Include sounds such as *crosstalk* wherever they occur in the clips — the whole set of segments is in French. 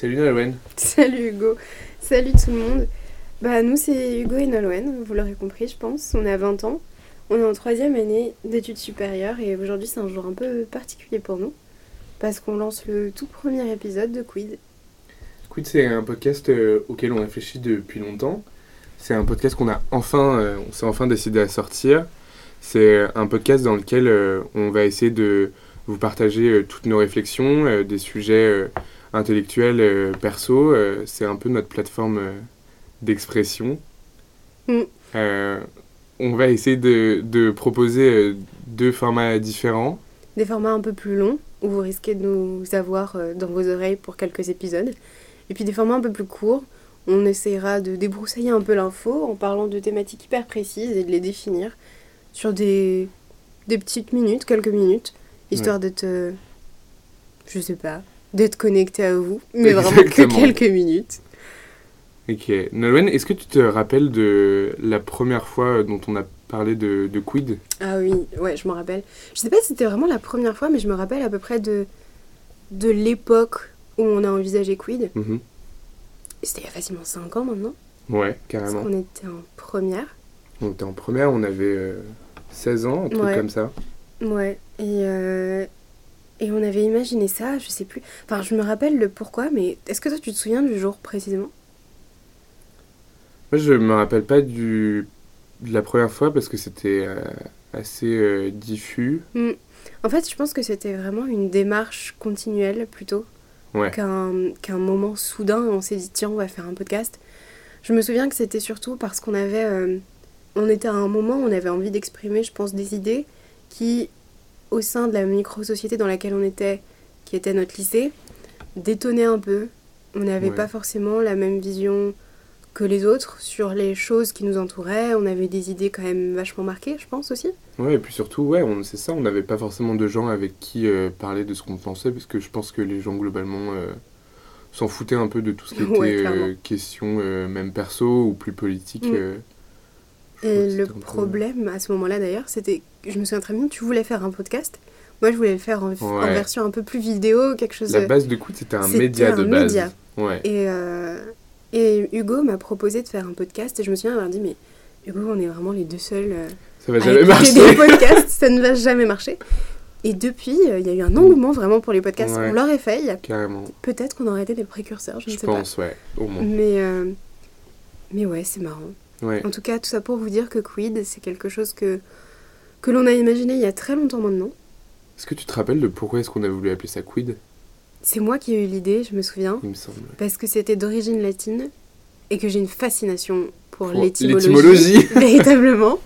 Salut Nolwenn. *laughs* Salut Hugo. Salut tout le monde. Bah nous c'est Hugo et Nolwenn, vous l'aurez compris je pense. On a 20 ans. On est en troisième année d'études supérieures et aujourd'hui c'est un jour un peu particulier pour nous parce qu'on lance le tout premier épisode de Quid. Quid c'est un podcast euh, auquel on réfléchit depuis longtemps. C'est un podcast qu'on a enfin, euh, on s'est enfin décidé à sortir. C'est un podcast dans lequel euh, on va essayer de vous partager toutes nos réflexions, des sujets intellectuels, perso. c'est un peu notre plateforme d'expression. Mm. on va essayer de, de proposer deux formats différents. Des formats un peu plus longs, où vous risquez de nous avoir dans vos oreilles pour quelques épisodes. Et puis des formats un peu plus courts, on essaiera de débroussailler un peu l'info en parlant de thématiques hyper précises et de les définir sur des, des petites minutes, quelques minutes, histoire d'être, euh, je sais pas, d'être connecté à vous, mais vraiment que quelques minutes. Ok. Nolwenn, est-ce que tu te rappelles de la première fois dont on a parlé de, de Quid? Ah oui, ouais, je me rappelle. Je sais pas si c'était vraiment la première fois, mais je me rappelle à peu près de, de l'époque où on a envisagé Quid. Mhm. C'était il y a facilement 5 ans maintenant. Ouais, carrément. Parce qu'on était en première. On était en première, on avait 16 euh, ans, un truc comme ça. Ouais, et, euh, et on avait imaginé ça, je sais plus. Enfin, je me rappelle le pourquoi, mais est-ce que toi tu te souviens du jour précisément? Moi, je me rappelle pas du, de la première fois parce que c'était euh, assez diffus. Hmm. En fait, je pense que c'était vraiment une démarche continuelle plutôt qu'un moment soudain, on s'est dit tiens, on va faire un podcast. Je me souviens que c'était surtout parce qu'on avait. Euh, on était à un moment où on avait envie d'exprimer, je pense, des idées qui, au sein de la micro-société dans laquelle on était, qui était notre lycée, détonnaient un peu. On n'avait pas forcément la même vision que les autres sur les choses qui nous entouraient. On avait des idées quand même vachement marquées, je pense aussi. Ouais, et puis surtout, ouais, c'est ça, on n'avait pas forcément de gens avec qui euh, parler de ce qu'on pensait, parce que je pense que les gens globalement euh, s'en foutaient un peu de tout ce qui *laughs* était euh, question, même perso ou plus politique. Mm. et le problème à ce moment-là d'ailleurs, c'était, je me souviens très bien, tu voulais faire un podcast. Moi, je voulais le faire en, version un peu plus vidéo, quelque chose. La base de coup, c'était un média de base. Média. Ouais. Et et Hugo m'a proposé de faire un podcast et je me souviens avoir dit mais Hugo on est vraiment les deux seuls euh, ça va jamais marcher des podcasts ça ne va jamais marcher et depuis euh, il y a eu un engouement vraiment pour les podcasts on l'aurait fait y a... carrément peut-être qu'on aurait été des précurseurs je ne sais pense, pas ouais au moins mais euh, mais ouais c'est marrant en tout cas tout ça pour vous dire que Quid c'est quelque chose que que l'on a imaginé il y a très longtemps maintenant est-ce que tu te rappelles de pourquoi est-ce qu'on a voulu appeler ça Quid? C'est moi qui ai eu l'idée, je me souviens. Il me semble. Parce que c'était d'origine latine et que j'ai une fascination pour, l'étymologie. *laughs* véritablement.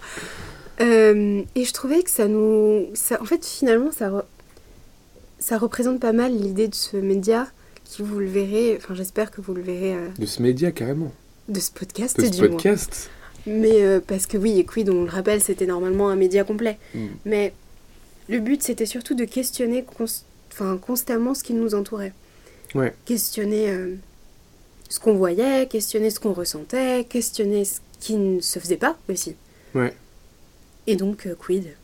Euh, et je trouvais que ça nous. Ça, en fait, finalement, ça, ça représente pas mal l'idée de ce média qui, vous le verrez, enfin, j'espère que vous le verrez. Euh, de ce média, carrément. De ce podcast, De ce podcast. Mais euh, parce que oui, et Quid, on le rappelle, c'était normalement un média complet. Hmm. Mais le but, c'était surtout de questionner constamment ce qui nous entourait. Ouais. Questionner euh, ce qu'on voyait, questionner ce qu'on ressentait, questionner ce qui ne se faisait pas aussi. Ouais. Et donc, euh, quid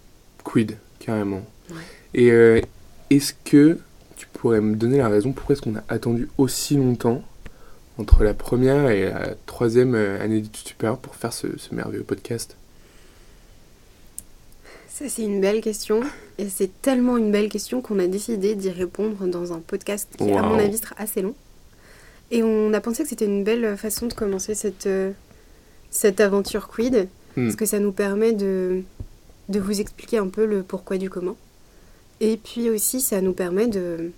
Quid, carrément. Ouais. Et est-ce que tu pourrais me donner la raison pourquoi est-ce qu'on a attendu aussi longtemps entre la première et la troisième année d'études supérieures pour faire ce, ce merveilleux podcast ça, c'est une belle question. Et c'est tellement une belle question qu'on a décidé d'y répondre dans un podcast qui, à mon avis, sera assez long. Et on a pensé que c'était une belle façon de commencer cette, euh, cette aventure quid. Hmm. Parce que ça nous permet de, de vous expliquer un peu le pourquoi du comment. Et puis aussi, ça nous permet de,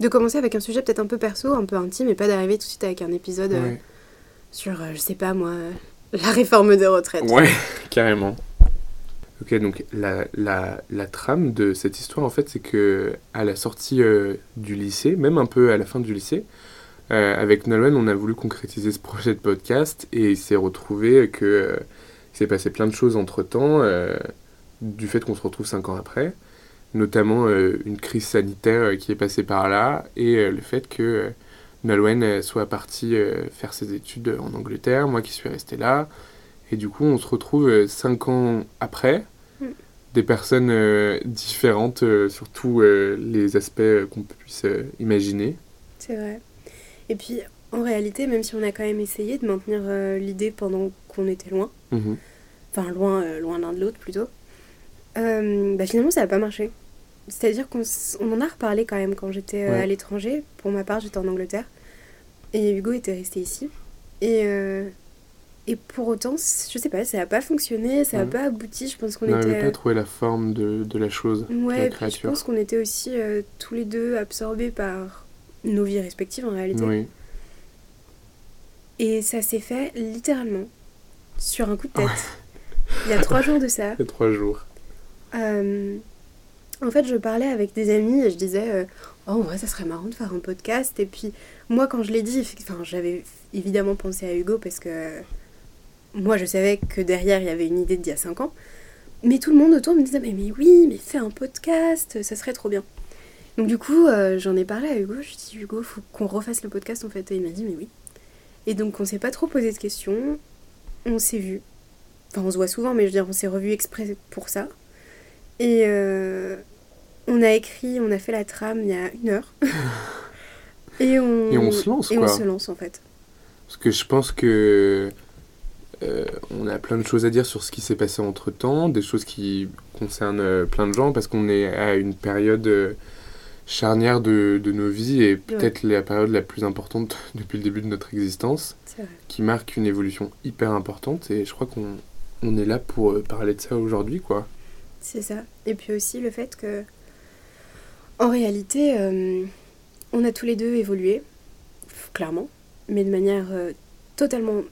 de commencer avec un sujet peut-être un peu perso, un peu intime, et pas d'arriver tout de suite avec un épisode euh, sur, euh, je sais pas moi, la réforme des retraites. Ouais, *laughs* carrément. Ok, donc la, la, la, trame de cette histoire, en fait, c'est que à la sortie euh, du lycée, même un peu à la fin du lycée, euh, avec Nolwenn, on a voulu concrétiser ce projet de podcast et il s'est retrouvé que euh, s'est passé plein de choses entre temps, du fait qu'on se retrouve cinq ans après, notamment une crise sanitaire qui est passée par là et le fait que Nolwenn soit partie faire ses études en Angleterre, moi qui suis resté là. Et du coup, on se retrouve euh, cinq ans après, mm. des personnes euh, différentes euh, sur tous les aspects qu'on puisse imaginer. C'est vrai. Et puis, en réalité, même si on a quand même essayé de maintenir euh, l'idée pendant qu'on était loin, mhm. enfin loin, euh, loin l'un de l'autre plutôt, euh, bah, finalement ça n'a pas marché. C'est-à-dire qu'on en a reparlé quand même quand j'étais à l'étranger. Pour ma part, j'étais en Angleterre. Et Hugo était resté ici. Et, et pour autant, je sais pas, ça n'a pas fonctionné, ça n'a pas abouti. Je pense qu'on était. On n'avait pas trouvé la forme de, de la chose. Ouais, la je pense qu'on était aussi tous les deux absorbés par nos vies respectives en réalité. Oui. Et ça s'est fait littéralement sur un coup de tête. Il y a trois jours de ça. *laughs* Il y a trois jours. Euh, en fait, je parlais avec des amis et je disais euh, Oh, ouais, ça serait marrant de faire un podcast. Et puis, moi, quand je l'ai dit, enfin, j'avais évidemment pensé à Hugo parce que moi, je savais que derrière, il y avait une idée d'il y a cinq ans. Mais tout le monde autour me disait Mais, mais oui, mais fais un podcast, ça serait trop bien. Donc, du coup, euh, j'en ai parlé à Hugo. Je lui ai dit Hugo, faut qu'on refasse le podcast en fait. Et il m'a dit Mais oui. Et donc on s'est pas trop posé de questions, on s'est vu. Enfin on se voit souvent, mais je veux dire on s'est revu exprès pour ça. Et euh, on a écrit, on a fait la trame il y a une heure. *laughs* et, on, et on se lance et on se lance en fait. Parce que je pense que euh, on a plein de choses à dire sur ce qui s'est passé entre temps, des choses qui concernent euh, plein de gens, parce qu'on est à une période charnière de, de nos vies et peut-être la période la plus importante *laughs* depuis le début de notre existence, qui marque une évolution hyper importante et je crois qu'on on est là pour parler de ça aujourd'hui, quoi. C'est ça. Et puis aussi le fait que, en réalité, euh, on a tous les deux évolué, clairement, mais de manière euh, totalement,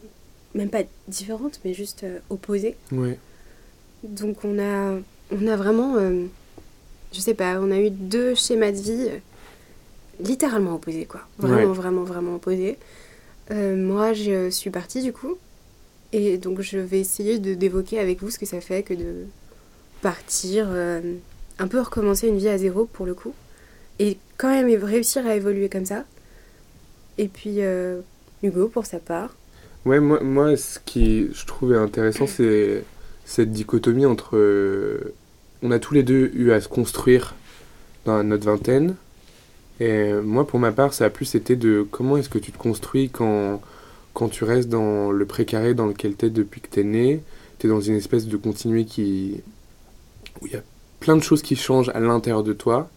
même pas différente, mais juste opposée. Ouais. Donc on a, on a vraiment je sais pas, on a eu deux schémas de vie euh, littéralement opposés, quoi. Vraiment, vraiment, vraiment opposés. Euh, moi, je suis partie du coup, et donc je vais essayer de d'évoquer avec vous ce que ça fait que de partir, euh, un peu recommencer une vie à zéro pour le coup, et quand même réussir à évoluer comme ça. Et puis Hugo, pour sa part. Ouais, moi, moi ce qui je trouvais intéressant, c'est cette dichotomie entre on a tous les deux eu à se construire dans notre vingtaine. Et moi, pour ma part, ça a plus été de comment est-ce que tu te construis quand, quand tu restes dans le précaré dans lequel tu es depuis que tu es né. Tu es dans une espèce de continuité qui... où il y a plein de choses qui changent à l'intérieur de toi.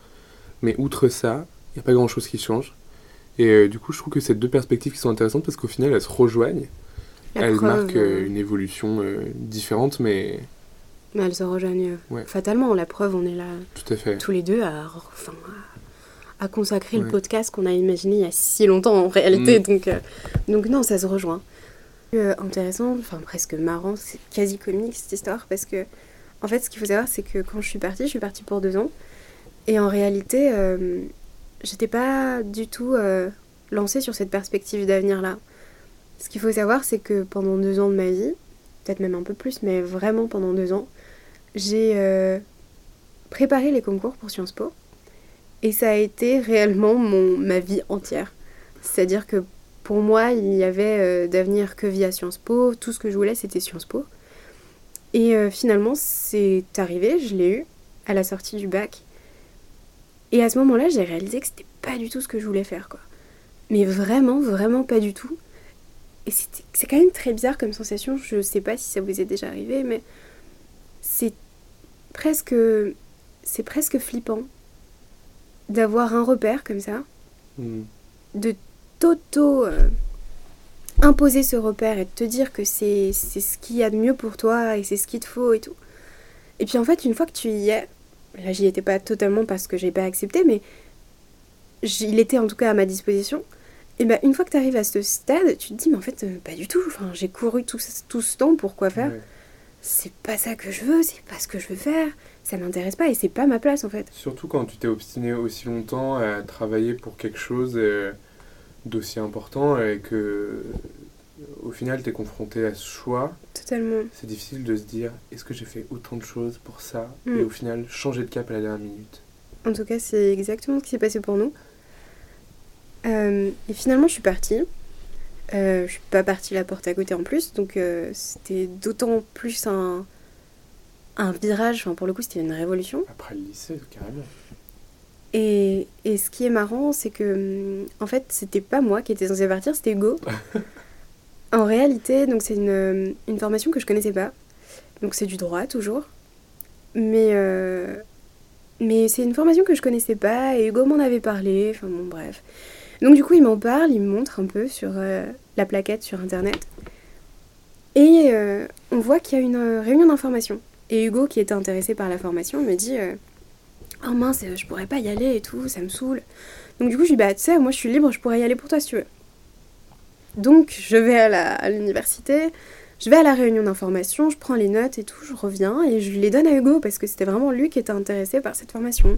Mais outre ça, il n'y a pas grand-chose qui change. Et euh, du coup, je trouve que ces deux perspectives qui sont intéressantes parce qu'au final, elles se rejoignent. elles marquent euh, une évolution euh, différente, mais mais elles se rejoignent fatalement. La preuve, on est là Tout à fait. tous les deux à, enfin, à, consacrer le podcast qu'on a imaginé il y a si longtemps en réalité. Mm. Donc, euh, donc non, ça se rejoint. Euh, intéressant, enfin presque marrant, c'est quasi comique cette histoire parce que en fait ce qu'il faut savoir c'est que quand je suis partie, je suis partie pour deux ans et en réalité euh, j'étais pas du tout lancée sur cette perspective d'avenir là. Ce qu'il faut savoir c'est que pendant deux ans de ma vie, peut-être même un peu plus, mais vraiment pendant deux ans, j'ai euh, préparé les concours pour Sciences Po. Et ça a été réellement mon, ma vie entière. C'est-à-dire que pour moi, il n'y avait euh, d'avenir que via Sciences Po. Tout ce que je voulais, c'était Sciences Po. Et euh, finalement, c'est arrivé, je l'ai eu à la sortie du bac. Et à ce moment-là, j'ai réalisé que c'était pas du tout ce que je voulais faire, quoi. Mais vraiment, vraiment pas du tout. Et c'est quand même très bizarre comme sensation. Je sais pas si ça vous est déjà arrivé, mais c'est presque, c'est presque flippant d'avoir un repère comme ça, hmm. de t'auto euh, imposer ce repère et de te dire que c'est ce qu'il y a de mieux pour toi et c'est ce qu'il te faut et tout. Et puis en fait, une fois que tu y es, là j'y étais pas totalement parce que j'ai pas accepté, mais il était en tout cas à ma disposition. Et bien une fois que tu arrives à ce stade, tu te dis mais en fait euh, pas du tout. Enfin, j'ai couru tout, tout ce temps pour quoi faire c'est pas ça que je veux, c'est pas ce que je veux faire, ça m'intéresse pas et c'est pas ma place en fait. Surtout quand tu t'es obstiné aussi longtemps à travailler pour quelque chose euh, d'aussi important et que euh, au final tu es confronté à ce choix. Totalement. C'est difficile de se dire est-ce que j'ai fait autant de choses pour ça mm. et au final changer de cap à la dernière minute. En tout cas, c'est exactement ce qui s'est passé pour nous. Euh, et finalement, je suis partie. Euh, je suis pas partie la porte à côté en plus, donc euh, c'était d'autant plus un, un virage, enfin pour le coup c'était une révolution. Après le lycée, carrément. Et, et, ce qui est marrant, c'est que, en fait, c'était pas moi qui étais censée partir, c'était Hugo. *laughs* en réalité, donc c'est une, une, formation que je connaissais pas. Donc c'est du droit, toujours. Mais, euh, mais c'est une formation que je connaissais pas, et Hugo m'en avait parlé, enfin bon, bref. Donc du coup, il m'en parle, il me montre un peu sur euh, la plaquette sur Internet. Et euh, on voit qu'il y a une réunion d'information. Et Hugo, qui était intéressé par la formation, me dit Oh mince, je pourrais pas y aller et tout, ça me saoule. Donc du coup, je lui dis Bah, tu sais, moi je suis libre, je pourrais y aller pour toi si tu veux. Donc, je vais à l'université, je vais à la réunion d'information, je prends les notes et tout, je reviens et je les donne à Hugo parce que c'était vraiment lui qui était intéressé par cette formation.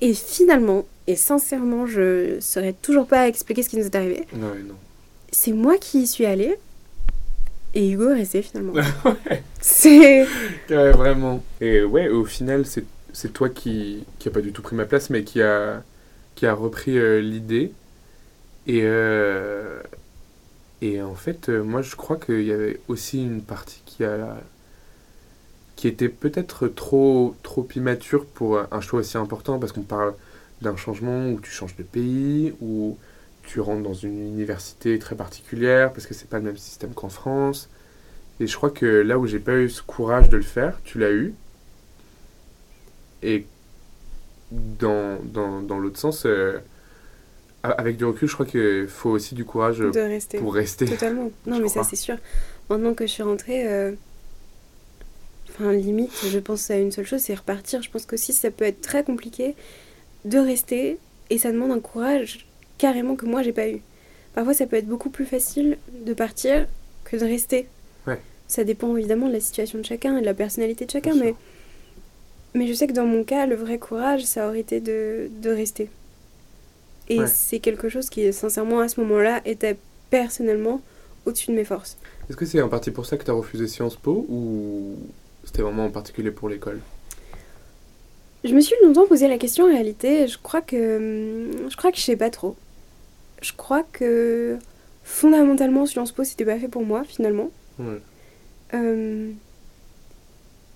Et finalement, et sincèrement, je saurais toujours pas expliquer ce qui nous est arrivé. Non, non. C'est moi qui y suis allée et Hugo est resté finalement. *laughs* ouais. C'est. Ouais, vraiment. Et ouais, au final, c'est toi qui, qui pas du tout pris ma place, mais qui a, qui a repris euh, l'idée. Et, euh, et en fait, euh, moi, je crois qu'il y avait aussi une partie qui a qui était peut-être trop, trop immature pour un choix aussi important, parce qu'on parle d'un changement où tu changes de pays, où tu rentres dans une université très particulière, parce que c'est pas le même système qu'en France. Et je crois que là où j'ai pas eu ce courage de le faire, tu l'as eu. Et dans, dans, dans l'autre sens, euh, avec du recul, je crois qu'il faut aussi du courage pour rester. Totalement. *laughs* Non, mais ça, c'est sûr. Maintenant que je suis rentrée, euh, enfin, limite, je pense à une seule chose, c'est repartir. Je pense qu'aussi, ça peut être très compliqué de rester et ça demande un courage carrément que moi, j'ai pas eu. Parfois, ça peut être beaucoup plus facile de partir que de rester. Ouais. Ça dépend évidemment de la situation de chacun et de la personnalité de chacun, mais, mais je sais que dans mon cas, le vrai courage, ça aurait été de, de rester. Et c'est quelque chose qui, sincèrement, à ce moment-là, était personnellement au-dessus de mes forces. Est-ce que c'est en partie pour ça que tu as refusé Sciences Po ou c'était vraiment en particulier pour l'école? Je me suis longtemps posé la question en réalité. Je crois que. Je crois que je sais pas trop. Je crois que fondamentalement, Sciences Po, c'était pas fait pour moi finalement. Ouais. Euh,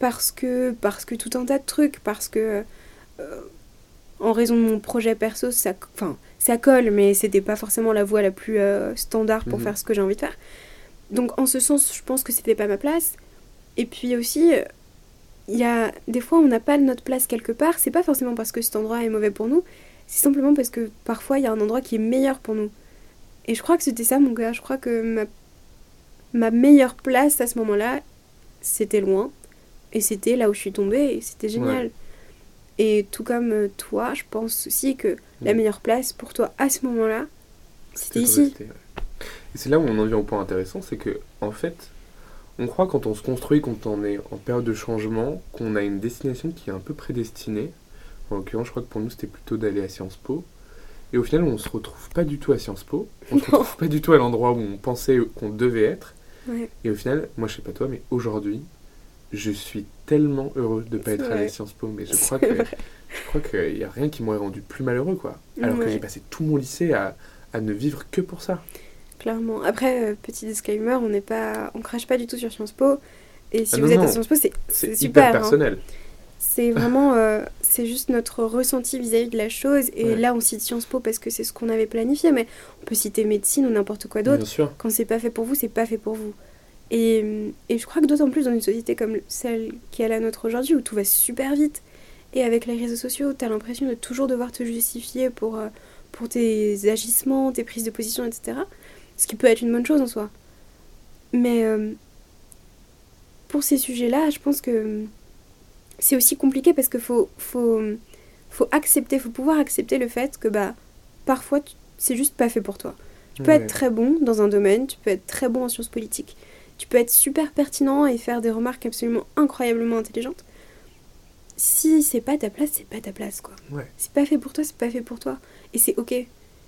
parce que parce que tout un tas de trucs parce que euh, en raison de mon projet perso, ça, enfin, ça colle, mais c'était pas forcément la voie la plus euh, standard pour mhm. faire ce que j'ai envie de faire. Donc en ce sens, je pense que c'était pas ma place. Et puis aussi, il y a des fois on n'a pas notre place quelque part. C'est pas forcément parce que cet endroit est mauvais pour nous, c'est simplement parce que parfois il y a un endroit qui est meilleur pour nous. Et je crois que c'était ça mon gars. Je crois que ma, ma meilleure place à ce moment-là, c'était loin. Et c'était là où je suis tombée et c'était génial. Et tout comme euh, toi, je pense aussi que la meilleure place pour toi à ce moment-là, c'était ici. Et c'est là où on en vient au point intéressant, c'est que en fait, on croit quand on se construit, quand on est en période de changement, qu'on a une destination qui est un peu prédestinée. En l'occurrence, je crois que pour nous, c'était plutôt d'aller à Sciences Po. Et au final, on se retrouve pas du tout à Sciences Po. On se retrouve pas du tout à l'endroit où on pensait qu'on devait être. Et au final, moi, je sais pas toi, mais aujourd'hui, je suis tellement heureux de ne pas être allé à Sciences Po, mais je crois que je crois qu'il n'y a rien qui m'aurait rendu plus malheureux, quoi. Alors que j'ai passé tout mon lycée à, à, ne vivre que pour ça. Clairement. Après, euh, petit disclaimer, on n'est pas, on crache pas du tout sur Sciences Po. Et si ah vous êtes à Sciences Po, c'est super. Hein. personnel. C'est vraiment, euh, c'est juste notre ressenti vis-à-vis de la chose. Et là, on cite Sciences Po parce que c'est ce qu'on avait planifié, mais on peut citer médecine ou n'importe quoi d'autre. Quand c'est pas fait pour vous, c'est pas fait pour vous. Et, je crois que d'autant plus dans une société comme celle qui est la nôtre aujourd'hui, où tout va super vite, et avec les réseaux sociaux, tu as l'impression de toujours devoir te justifier pour, euh, pour tes agissements, tes prises de position, etc. Ce qui peut être une bonne chose en soi. Mais euh, pour ces sujets-là, je pense que c'est aussi compliqué parce qu'il faut, faut, faut accepter, faut pouvoir accepter le fait que bah, parfois, c'est juste pas fait pour toi. Tu peux être très bon dans un domaine, tu peux être très bon en sciences politiques, tu peux être super pertinent et faire des remarques absolument incroyablement intelligentes. Si c'est pas ta place, c'est pas ta place, quoi. C'est pas fait pour toi, c'est pas fait pour toi. Et c'est ok.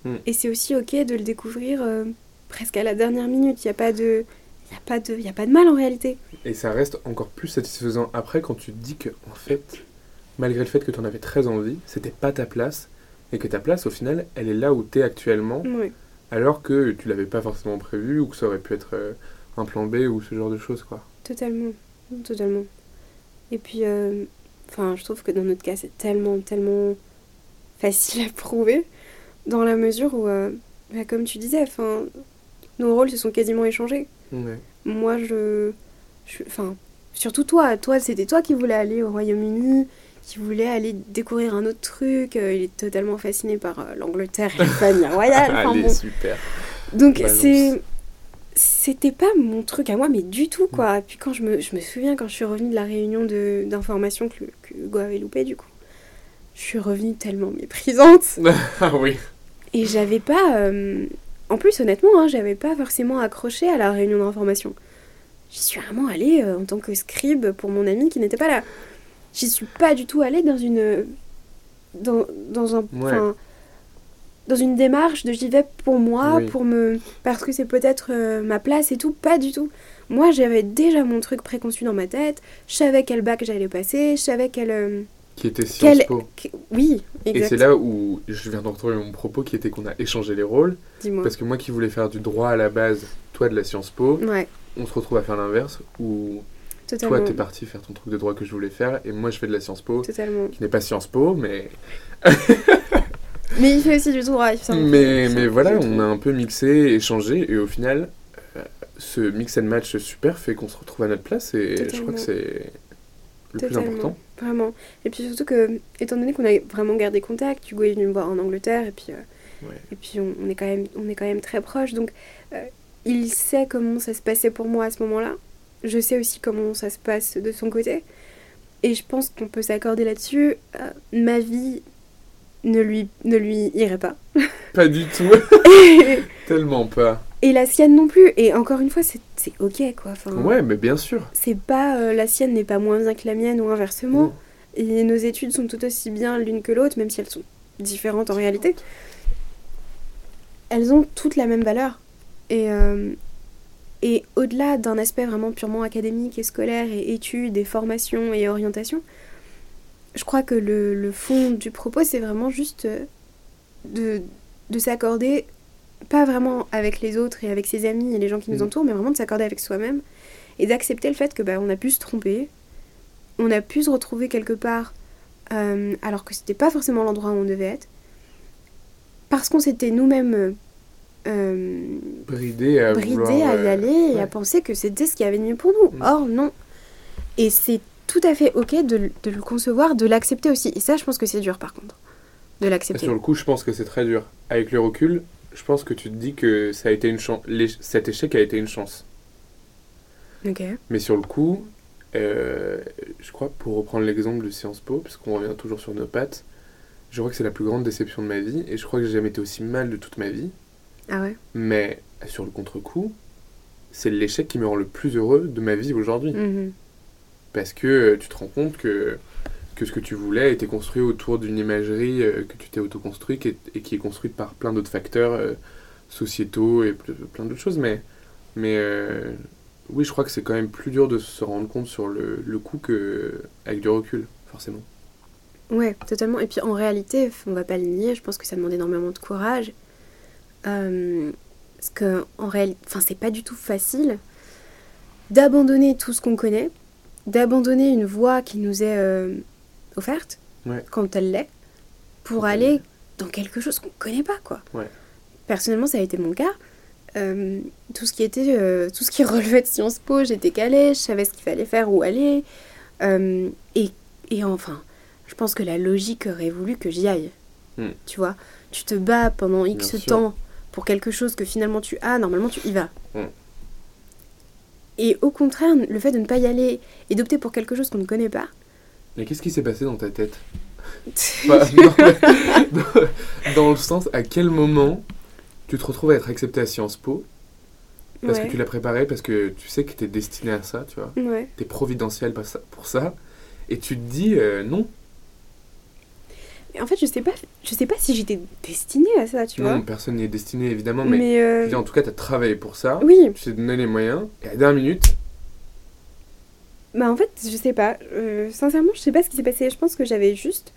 Hmm. Et c'est aussi ok de le découvrir euh, presque à la dernière minute. Il n'y a pas de... Il a, pas de, y a pas de mal en réalité. Et ça reste encore plus satisfaisant après quand tu te dis que, en fait, malgré le fait que tu en avais très envie, c'était pas ta place. Et que ta place, au final, elle est là où tu es actuellement. Alors que tu l'avais pas forcément prévu ou que ça aurait pu être euh, un plan B ou ce genre de choses, quoi. Totalement, totalement. Et puis, euh, enfin, je trouve que dans notre cas, c'est tellement, tellement facile à prouver, dans la mesure où, euh, bah, comme tu disais, nos rôles se sont quasiment échangés. Moi, je. Enfin, surtout toi. Toi, c'était toi qui voulais aller au Royaume-Uni, qui voulait aller découvrir un autre truc. Euh, il est totalement fasciné par l'Angleterre et la famille royale. *laughs* Enfin, super. Donc, c'est c'était pas mon truc à moi, mais du tout, quoi. Et puis quand je me, je me souviens, quand je suis revenue de la réunion d'information que, que Hugo avait loupé, du coup, je suis revenue tellement méprisante. *laughs* ah oui. Et j'avais pas... Euh, en plus, honnêtement, hein, j'avais pas forcément accroché à la réunion d'information. J'y suis vraiment allée euh, en tant que scribe pour mon ami qui n'était pas là. J'y suis pas du tout allée dans une... Dans, dans un dans une démarche de j'y vais pour moi, pour me parce que c'est peut-être euh, ma place et tout, pas du tout. Moi, j'avais déjà mon truc préconçu dans ma tête, je savais quel bac j'allais passer, je savais quel euh, qui était Sciences Po. Oui, exact. Et c'est là où je viens de retrouver mon propos qui était qu'on a échangé les rôles. Parce que moi qui voulais faire du droit à la base, toi de la Sciences Po, on se retrouve à faire l'inverse où Totalement. toi t'es parti faire ton truc de droit que je voulais faire et moi je fais de la Sciences Po. Totalement. Qui n'est pas Sciences Po, mais. *laughs* Mais il fait aussi du droit. Mais, mais voilà, on a un peu mixé, échangé, et au final, euh, ce mix and match super fait qu'on se retrouve à notre place, et je crois que c'est le plus important. Vraiment. Et puis surtout que, étant donné qu'on a vraiment gardé contact, Hugo est venu me voir en Angleterre, et puis, euh, et puis on, est quand même, on est quand même très proches, donc euh, il sait comment ça se passait pour moi à ce moment-là. Je sais aussi comment ça se passe de son côté. Et je pense qu'on peut s'accorder là-dessus. ma vie ne lui, ne lui irait pas. *laughs* Pas du tout. *laughs* Tellement pas. Et la sienne non plus. Et encore une fois, c'est ok quoi. Enfin, ouais, mais bien sûr. C'est pas. Euh, la sienne n'est pas moins bien que la mienne ou inversement. Et nos études sont tout aussi bien l'une que l'autre, même si elles sont différentes en réalité. Elles ont toutes la même valeur. Et, euh, et au-delà d'un aspect vraiment purement académique et scolaire et études et formations et orientation, je crois que le, fond du propos, c'est vraiment juste euh, de, de s'accorder, pas vraiment avec les autres et avec ses amis et les gens qui nous mm. entourent, mais vraiment de s'accorder avec soi-même et d'accepter le fait que bah, on a pu se tromper, on a pu se retrouver quelque part euh, alors que c'était pas forcément l'endroit où on devait être, parce qu'on s'était nous-mêmes euh, bridés à, à y aller et à penser que c'était ce qui avait de mieux pour nous. Mm. Or, non. Et c'est tout à fait ok de, de le concevoir, de l'accepter aussi. Et ça, je pense que c'est dur par contre, de l'accepter. Sur le coup, je pense que c'est très dur. Avec le recul, je pense que tu te dis que ça a été une chance. Cet échec a été une chance. Ok. Mais sur le coup, euh, je crois, pour reprendre l'exemple de Sciences Po, puisqu'on revient toujours sur nos pattes, je crois que c'est la plus grande déception de ma vie, et je crois que j'ai jamais été aussi mal de toute ma vie. Ah ouais Mais sur le contre-coup, c'est l'échec qui me rend le plus heureux de ma vie aujourd'hui. Mhm parce que euh, tu te rends compte que, que ce que tu voulais était construit autour d'une imagerie euh, que tu t'es auto-construit et, qui est construite par plein d'autres facteurs euh, sociétaux et plein d'autres choses. Mais, mais oui, je crois que c'est quand même plus dur de se rendre compte sur le, le coup qu'avec du recul, forcément. Ouais, totalement. Et puis en réalité, on va pas le nier, je pense que ça demande énormément de courage. parce que en réalité, enfin, c'est pas du tout facile d'abandonner tout ce qu'on connaît d'abandonner une voie qui nous est euh, offerte, quand elle l'est, pour aller dans quelque chose qu'on ne connaît pas, quoi. Personnellement, ça a été mon cas. Euh, tout ce qui était euh, tout ce qui *laughs* relevait de Sciences Po, j'étais calée, je savais ce qu'il fallait faire, où aller. et, et, enfin, je pense que la logique aurait voulu que j'y aille. Hmm. Tu vois, tu te bats pendant X temps pour quelque chose que finalement tu as, normalement tu y vas. Hmm. Et au contraire, le fait de ne pas y aller et d'opter pour quelque chose qu'on ne connaît pas. Mais qu'est-ce qui s'est passé dans ta tête? *laughs* Dans, le sens, à quel moment tu te retrouves à être accepté à Sciences Po? Parce que tu l'as préparé, parce que tu sais que tu es destiné à ça, tu vois. Ouais. Tu es providentiel pour ça. Et tu te dis euh, non, en fait, je sais pas, je sais pas si j'étais destinée à ça, tu vois. Non, personne n'est destiné, évidemment, mais, euh, en tout cas, tu as travaillé pour ça. Oui. Tu t'es donné les moyens, et à la dernière minute. Bah, en fait, je sais pas. Euh, sincèrement, je sais pas ce qui s'est passé. Je pense que j'avais juste.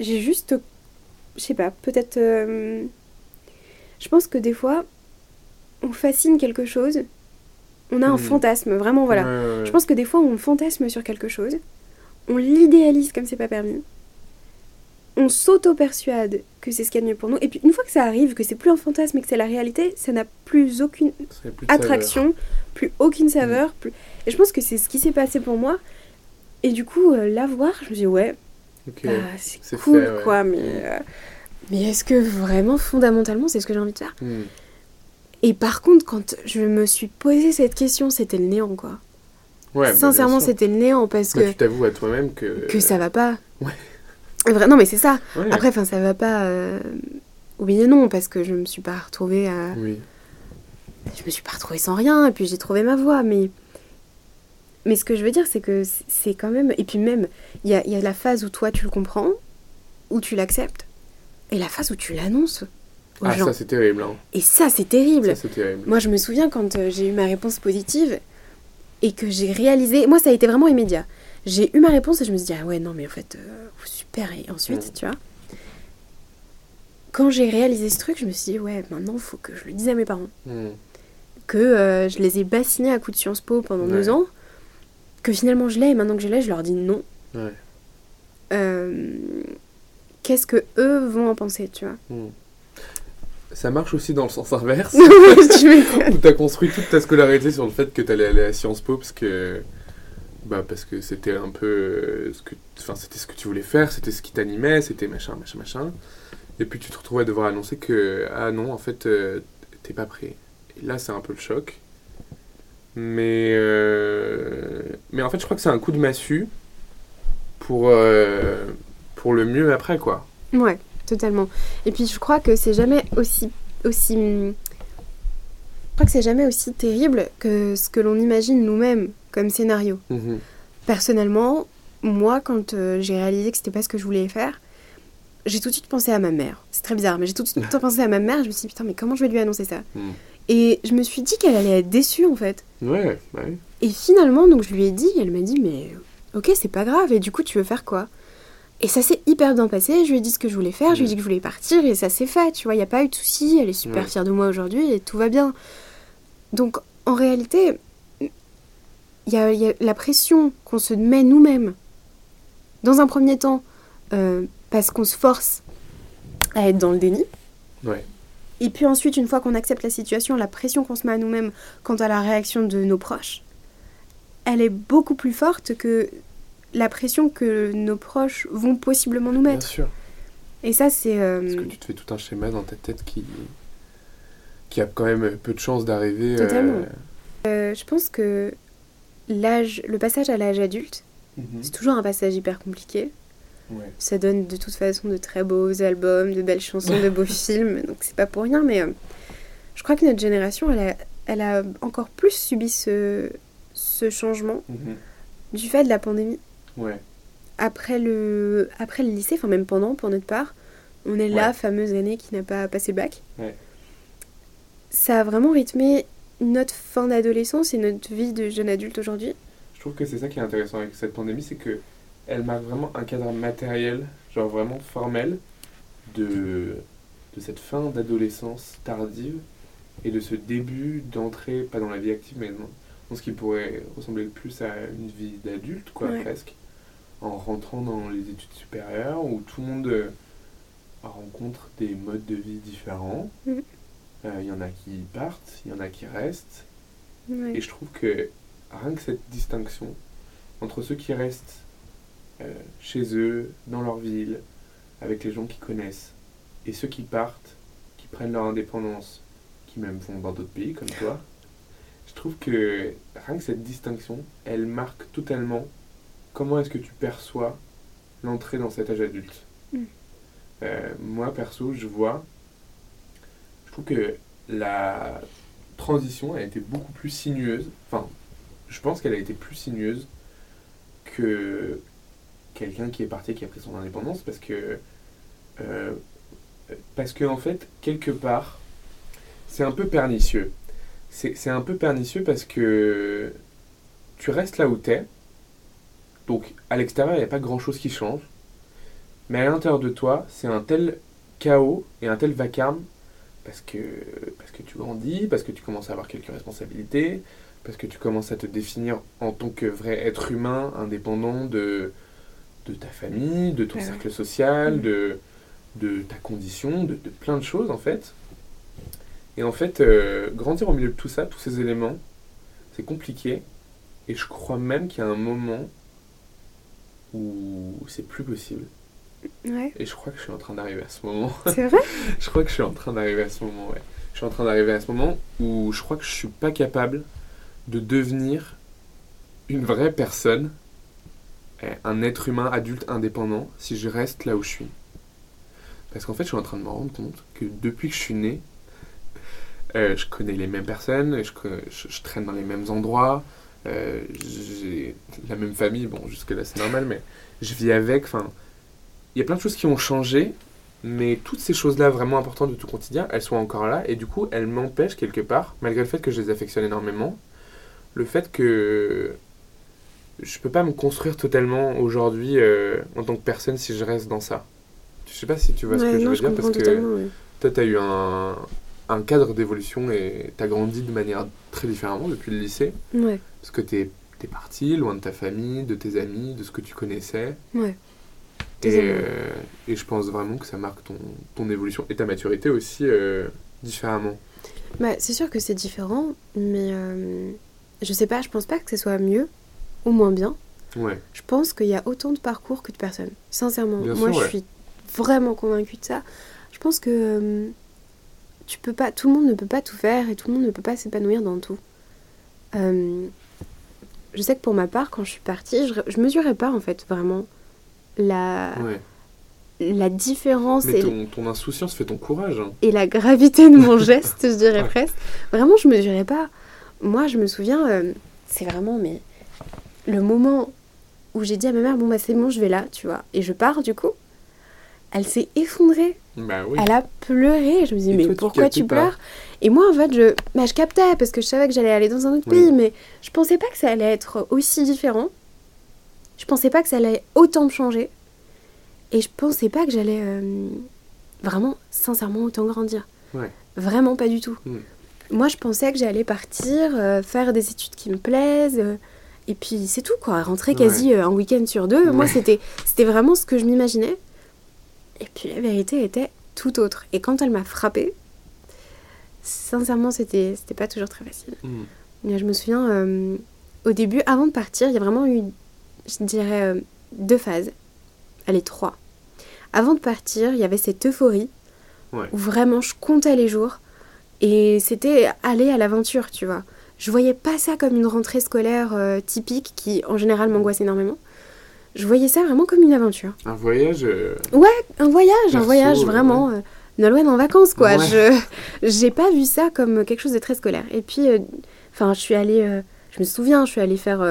J'ai juste. Je sais pas, peut-être. Euh, je pense que des fois, on fascine quelque chose. On a un hmm. fantasme, vraiment, voilà. Je pense que des fois, on fantasme sur quelque chose. On l'idéalise comme c'est pas permis on s'auto-persuade que c'est ce qu'il y a de mieux pour nous. Et puis une fois que ça arrive, que c'est plus un fantasme et que c'est la réalité, ça n'a plus aucune attraction, plus aucune saveur. Plus... Et je pense que c'est ce qui s'est passé pour moi. Et du coup, euh, la voir, je me dis ouais, bah, c'est cool quoi, mais, euh, mais est-ce que vraiment fondamentalement c'est ce que j'ai envie de faire? Hmm. Et par contre, quand je me suis posé cette question, c'était le néant quoi. Ouais, bah, Sincèrement, c'était le néant parce que. tu t'avoues à toi-même que. Que ça va pas. Ouais. Non, mais c'est ça. Après, enfin, ça va pas. Euh... Oui et non, parce que je me suis pas retrouvée à. Oui. Je me suis pas retrouvée sans rien, et puis j'ai trouvé ma voie, mais. Mais ce que je veux dire, c'est que c'est quand même. Et puis même, il y a, y a la phase où toi tu le comprends, où tu l'acceptes, et la phase où tu l'annonces. Ah, ça c'est terrible. Hein. Et ça c'est terrible. Ça, terrible. Moi je me souviens quand euh, j'ai eu ma réponse positive et que j'ai réalisé. Moi ça a été vraiment immédiat. J'ai eu ma réponse et je me suis dit, ah ouais, non, mais en fait, euh, Et ensuite, tu vois, quand j'ai réalisé ce truc, je me suis dit, ouais, maintenant, il faut que je le dise à mes parents. Que euh, je les ai bassinés à coups de Sciences Po pendant deux ans. Que finalement, je l'ai et maintenant que je l'ai, je leur dis non. Euh, qu'est-ce que eux vont en penser, tu vois hmm. Ça marche aussi dans le sens inverse. *laughs* tu *laughs* as construit toute ta scolarité sur le fait que tu allais aller à Sciences Po parce que bah parce que c'était un peu euh, ce que enfin c'était ce que tu voulais faire c'était ce qui t'animait c'était machin machin machin. Et puis tu te retrouvais à devoir annoncer que ah non en fait euh, t'es pas prêt. Et là c'est un peu le choc. Mais euh, mais en fait je crois que c'est un coup de massue pour pour le mieux après quoi. Ouais totalement. Et puis je crois que c'est jamais aussi aussi je crois que c'est jamais aussi terrible que ce que l'on imagine nous-mêmes comme scénario. Mhm. Personnellement, moi, quand euh, j'ai réalisé que c'était pas ce que je voulais faire, j'ai tout de suite pensé à ma mère. C'est très bizarre, mais j'ai tout de suite *laughs* pensé à ma mère. Je me suis dit, putain, mais comment je vais lui annoncer ça? Mhm. Et je me suis dit qu'elle allait être déçue, en fait. Ouais, ouais. Et finalement, donc je lui ai dit, elle m'a dit, mais ok, c'est pas grave, et du coup, tu veux faire quoi? Et ça s'est hyper bien passé. Je lui ai dit ce que je voulais faire, je lui ai dit que je voulais partir, et ça s'est fait, tu vois, il n'y a pas eu de souci. Elle est super fière de moi aujourd'hui, et tout va bien. Donc, en réalité, il y, a, la pression qu'on se met nous-mêmes, dans un premier temps, euh, parce qu'on se force à être dans le déni. Et puis ensuite, une fois qu'on accepte la situation, la pression qu'on se met à nous-mêmes quant à la réaction de nos proches, elle est beaucoup plus forte que la pression que nos proches vont possiblement nous mettre. Bien sûr. Et ça, c'est. Euh, parce que tu te fais tout un schéma dans ta tête qui, qui a quand même peu de chances d'arriver. Totalement. Euh, je pense que l'âge, le passage à l'âge adulte, mhm. c'est toujours un passage hyper compliqué. Ça donne de toute façon de très beaux albums, de belles chansons, de beaux *laughs* films, donc c'est pas pour rien, mais euh, je crois que notre génération, elle a, elle a encore plus subi ce, ce changement mhm. du fait de la pandémie. Après, le, après le lycée, enfin même pendant, pour notre part, on est la fameuse année qui n'a pas passé le bac. Ça a vraiment rythmé notre fin d'adolescence et notre vie de jeune adulte aujourd'hui. Je trouve que c'est ça qui est intéressant avec cette pandémie, c'est que elle marque vraiment un cadre matériel, genre vraiment formel, de, de cette fin d'adolescence tardive et de ce début d'entrée, pas dans la vie active, mais dans, ce qui pourrait ressembler le plus à une vie d'adulte, quoi, presque, en rentrant dans les études supérieures où tout le monde euh, rencontre des modes de vie différents. Mm. Il euh, y en a qui partent, il y en a qui restent. Et je trouve que rien que cette distinction entre ceux qui restent euh, chez eux, dans leur ville, avec les gens qu'ils connaissent, et ceux qui partent, qui prennent leur indépendance, qui même vont dans d'autres pays comme toi, je trouve que rien que cette distinction, elle marque totalement comment est-ce que tu perçois l'entrée dans cet âge adulte. Mm. Euh, moi, perso, je vois que la transition a été beaucoup plus sinueuse. Enfin, je pense qu'elle a été plus sinueuse que quelqu'un qui est parti, qui a pris son indépendance, parce que, euh, parce que en fait, quelque part, c'est un peu pernicieux. C'est un peu pernicieux parce que tu restes là où t'es. Donc, à l'extérieur, il n'y a pas grand-chose qui change. Mais à l'intérieur de toi, c'est un tel chaos et un tel vacarme parce que, parce que tu grandis, parce que tu commences à avoir quelques responsabilités, parce que tu commences à te définir en tant que vrai être humain, indépendant de, de ta famille, de ton cercle social, mm. de, de ta condition, de, de, plein de choses en fait. Et en fait, euh, grandir au milieu de tout ça, tous ces éléments, c'est compliqué. Et je crois même qu'il y a un moment où c'est plus possible. Ouais. Et je crois que je suis en train d'arriver à ce moment. C'est vrai? *laughs* Je crois que je suis en train d'arriver à ce moment, ouais. Je suis en train d'arriver à ce moment où je crois que je suis pas capable de devenir une vraie personne, un être humain adulte indépendant, si je reste là où je suis. Parce qu'en fait, je suis en train de me rendre compte que depuis que je suis né, euh, je connais les mêmes personnes, je, je, traîne dans les mêmes endroits, euh, j'ai la même famille, bon, jusque-là c'est normal, mais je vis avec, enfin, il y a plein de choses qui ont changé, mais toutes ces choses-là vraiment importantes de tout quotidien, elles sont encore là, et du coup, elles m'empêchent quelque part, malgré le fait que je les affectionne énormément, le fait que je peux pas me construire totalement aujourd'hui euh, en tant que personne si je reste dans ça. Je sais pas si tu vois ce que je veux dire, parce que toi, tu as eu un, un cadre d'évolution et tu as grandi de manière très différemment depuis le lycée. Ouais. Parce que tu es, parti loin de ta famille, de tes amis, de ce que tu connaissais. Ouais. Et, euh, et, je pense vraiment que ça marque ton, ton évolution et ta maturité aussi euh, différemment. Bah, c'est sûr que c'est différent, mais euh, je sais pas, je pense pas que ce soit mieux ou moins bien. Ouais. Je pense qu'il y a autant de parcours que de personnes. Sincèrement, moi je suis vraiment convaincue de ça. Je pense que euh, tu peux pas, tout le monde ne peut pas tout faire et tout le monde ne peut pas s'épanouir dans tout. Je sais que pour ma part, quand je suis partie, je, je mesurais pas en fait vraiment la, la différence. Mais ton, ton, insouciance fait ton courage. Hein. Et la gravité de mon *laughs* geste, je dirais presque. Vraiment, je mesurais pas. Moi, je me souviens, euh, c'est vraiment mais le moment où j'ai dit à ma mère, bon bah c'est bon, je vais là, tu vois. Et je pars du coup. Elle s'est effondrée. Bah oui. Elle a pleuré. Je me dis, mais pourquoi tu, pleures? Et moi, en fait, je, bah, je captais parce que je savais que j'allais aller dans un autre pays, mais je pensais pas que ça allait être aussi différent. Je pensais pas que ça allait autant me changer. Et je pensais pas que j'allais euh, vraiment, sincèrement, autant grandir. Vraiment pas du tout. Hmm. Moi, je pensais que j'allais partir, euh, faire des études qui me plaisent. Euh, et puis c'est tout, quoi. Rentrer quasi un week-end sur deux. Moi, c'était vraiment ce que je m'imaginais. Et puis la vérité était tout autre. Et quand elle m'a frappée, sincèrement, c'était pas toujours très facile. Hmm. je me souviens, au début, avant de partir, il y a vraiment eu je dirais, euh, deux phases. Allez, trois. Avant de partir, il y avait cette euphorie où vraiment je comptais les jours et c'était aller à l'aventure, tu vois. Je voyais pas ça comme une rentrée scolaire euh, typique qui, en général, m'angoisse énormément. Je voyais ça vraiment comme une aventure. Un voyage euh, Ouais, un voyage, un voyage vraiment. Ouais. Nolwenn en vacances, quoi. Je j'ai pas vu ça comme quelque chose de très scolaire. Et puis, enfin, je suis allée. je me souviens, je suis allée faire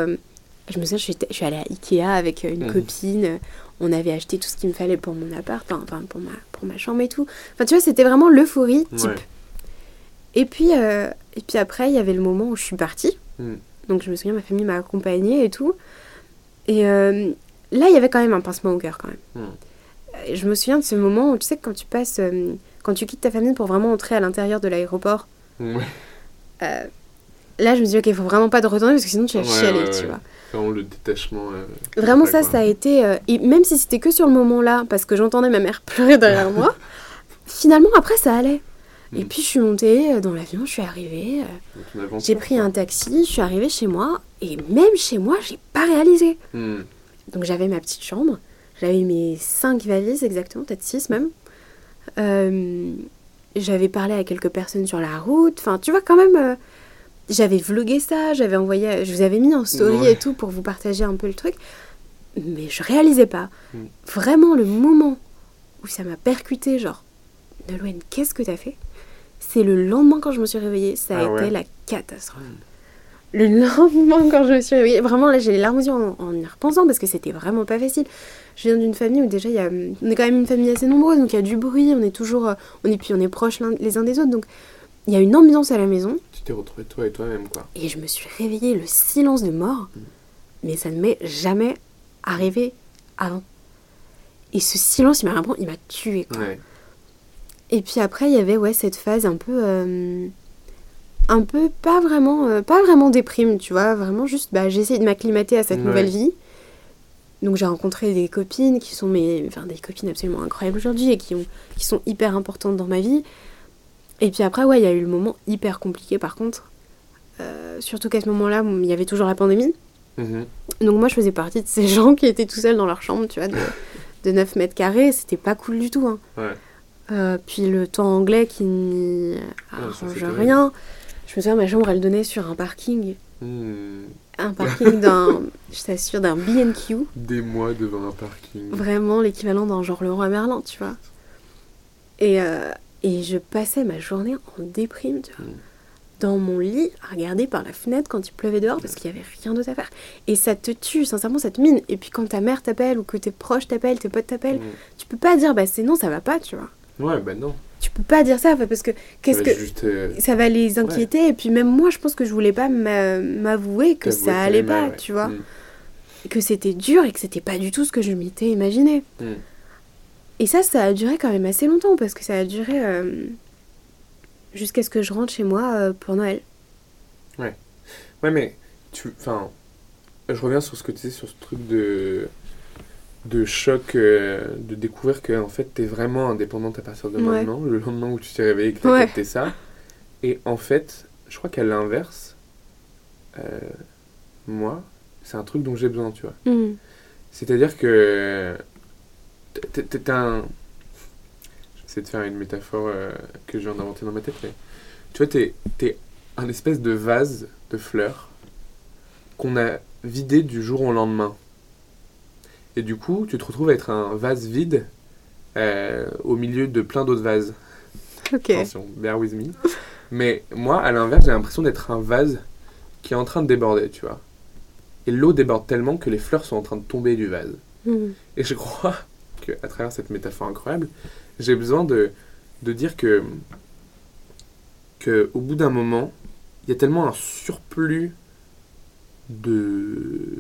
je me souviens, je suis, allée à Ikea avec euh, une mhm. copine. On avait acheté tout ce qu'il me fallait pour mon appart, enfin pour ma, pour ma chambre et tout. Enfin, tu vois, c'était vraiment l'euphorie type. Et, puis, euh, et puis après, il y avait le moment où je suis partie. Mhm. Donc je me souviens, ma famille m'a accompagnée et tout. Et euh, là, il y avait quand même un pincement au cœur quand même. Mhm. Je me souviens de ce moment où, tu sais, quand tu passes, quand tu quittes ta famille pour vraiment entrer à l'intérieur de l'aéroport. là, je me dis, ok, il faut vraiment pas te retourner parce que sinon tu vas chialer, tu vois le détachement. Euh, vraiment, ça, ça a été. Euh, et même si c'était que sur le moment-là, parce que j'entendais ma mère *laughs* pleurer derrière moi, finalement, après, ça allait. Et hmm. puis, je suis montée euh, dans l'avion, je suis arrivée. j'ai pris un taxi, je suis arrivée chez moi. Et même chez moi, j'ai pas réalisé. Hmm. Donc, j'avais ma petite chambre. J'avais mes cinq valises, exactement, peut-être six même. j'avais parlé à quelques personnes sur la route. Enfin, tu vois, quand même j'avais vlogué ça, j'avais envoyé, je vous avais mis en story et tout pour vous partager un peu le truc, mais je réalisais pas. Mm. Vraiment, le moment où ça m'a percuté, genre, Nolwenn, qu'est-ce que t'as fait? C'est le lendemain quand je me suis réveillée, ça a ah été la catastrophe. Mm. Le *laughs* lendemain quand je me suis réveillée, vraiment là j'ai les larmes aux yeux en, y repensant parce que c'était vraiment pas facile. Je viens d'une famille où déjà y a, on est quand même une famille assez nombreuse, donc il y a du bruit, on est toujours, on est puis on est proches les uns des autres, donc il y a une ambiance à la maison. Tu t'es retrouvé toi et toi-même, quoi. Et je me suis réveillée, le silence de mort, mm. mais ça ne m'est jamais arrivé avant. Et ce silence, il m'a vraiment, il m'a tué, quoi. Et puis après, il y avait ouais cette phase un peu, euh, un peu pas vraiment, euh, pas vraiment déprime, tu vois, vraiment juste, bah j'essaie de m'acclimater à cette nouvelle vie, donc j'ai rencontré des copines qui sont mes, enfin des copines absolument incroyables aujourd'hui et qui, ont, qui sont hyper importantes dans ma vie. Et puis après, ouais, il y a eu le moment hyper compliqué par contre. Euh, surtout qu'à ce moment-là, il y avait toujours la pandémie. Mhm. Donc moi, je faisais partie de ces *laughs* gens qui étaient tout seuls dans leur chambre, tu vois, de, de 9 mètres carrés. C'était pas cool du tout. Hein. Euh, puis le temps anglais qui n'y arrange rien. Je me souviens, ma chambre, elle donnait sur un parking. Hmm. Un parking d'un, *laughs* je t'assure, d'un BQ. Des mois devant un parking. Vraiment l'équivalent d'un genre le roi Merlin, tu vois. Et, euh, et je passais ma journée en déprime, tu vois. Hmm. Dans mon lit, à regarder par la fenêtre quand il pleuvait dehors parce qu'il y avait rien d'autre à faire. Et ça te tue, sincèrement, ça te mine. Et puis quand ta mère t'appelle ou que tes proches t'appellent, tes potes t'appellent, hmm. tu peux pas dire, bah c'est non, ça va pas, tu vois. Ouais, ben non. Tu peux pas dire ça parce que qu'est-ce que euh, ça va les inquiéter et puis même moi je pense que je voulais pas m'avouer que ça allait pas, tu vois. Mm. Que c'était dur et que c'était pas du tout ce que je m'étais imaginé. Et ça ça a duré quand même assez longtemps parce que ça a duré euh, jusqu'à ce que je rentre chez moi euh, pour Noël. Ouais. Ouais mais tu enfin je reviens sur ce que tu disais sur ce truc de de choc euh, de découvrir que en fait t'es vraiment indépendante à partir de maintenant le lendemain où tu t'es réveillé que t'as ouais. ça et en fait je crois qu'à l'inverse euh, moi c'est un truc dont j'ai besoin tu vois mm. c'est à dire que t'es un j'essaie de faire une métaphore euh, que je viens d'inventer dans ma tête mais tu vois t'es es un espèce de vase de fleurs qu'on a vidé du jour au lendemain et du coup, tu te retrouves à être un vase vide euh, au milieu de plein d'autres vases. Ok. Attention, bear with me. Mais moi, à l'inverse, j'ai l'impression d'être un vase qui est en train de déborder, tu vois. Et l'eau déborde tellement que les fleurs sont en train de tomber du vase. Hmm. Et je crois à travers cette métaphore incroyable, j'ai besoin de, de dire que, que au bout d'un moment, il y a tellement un surplus de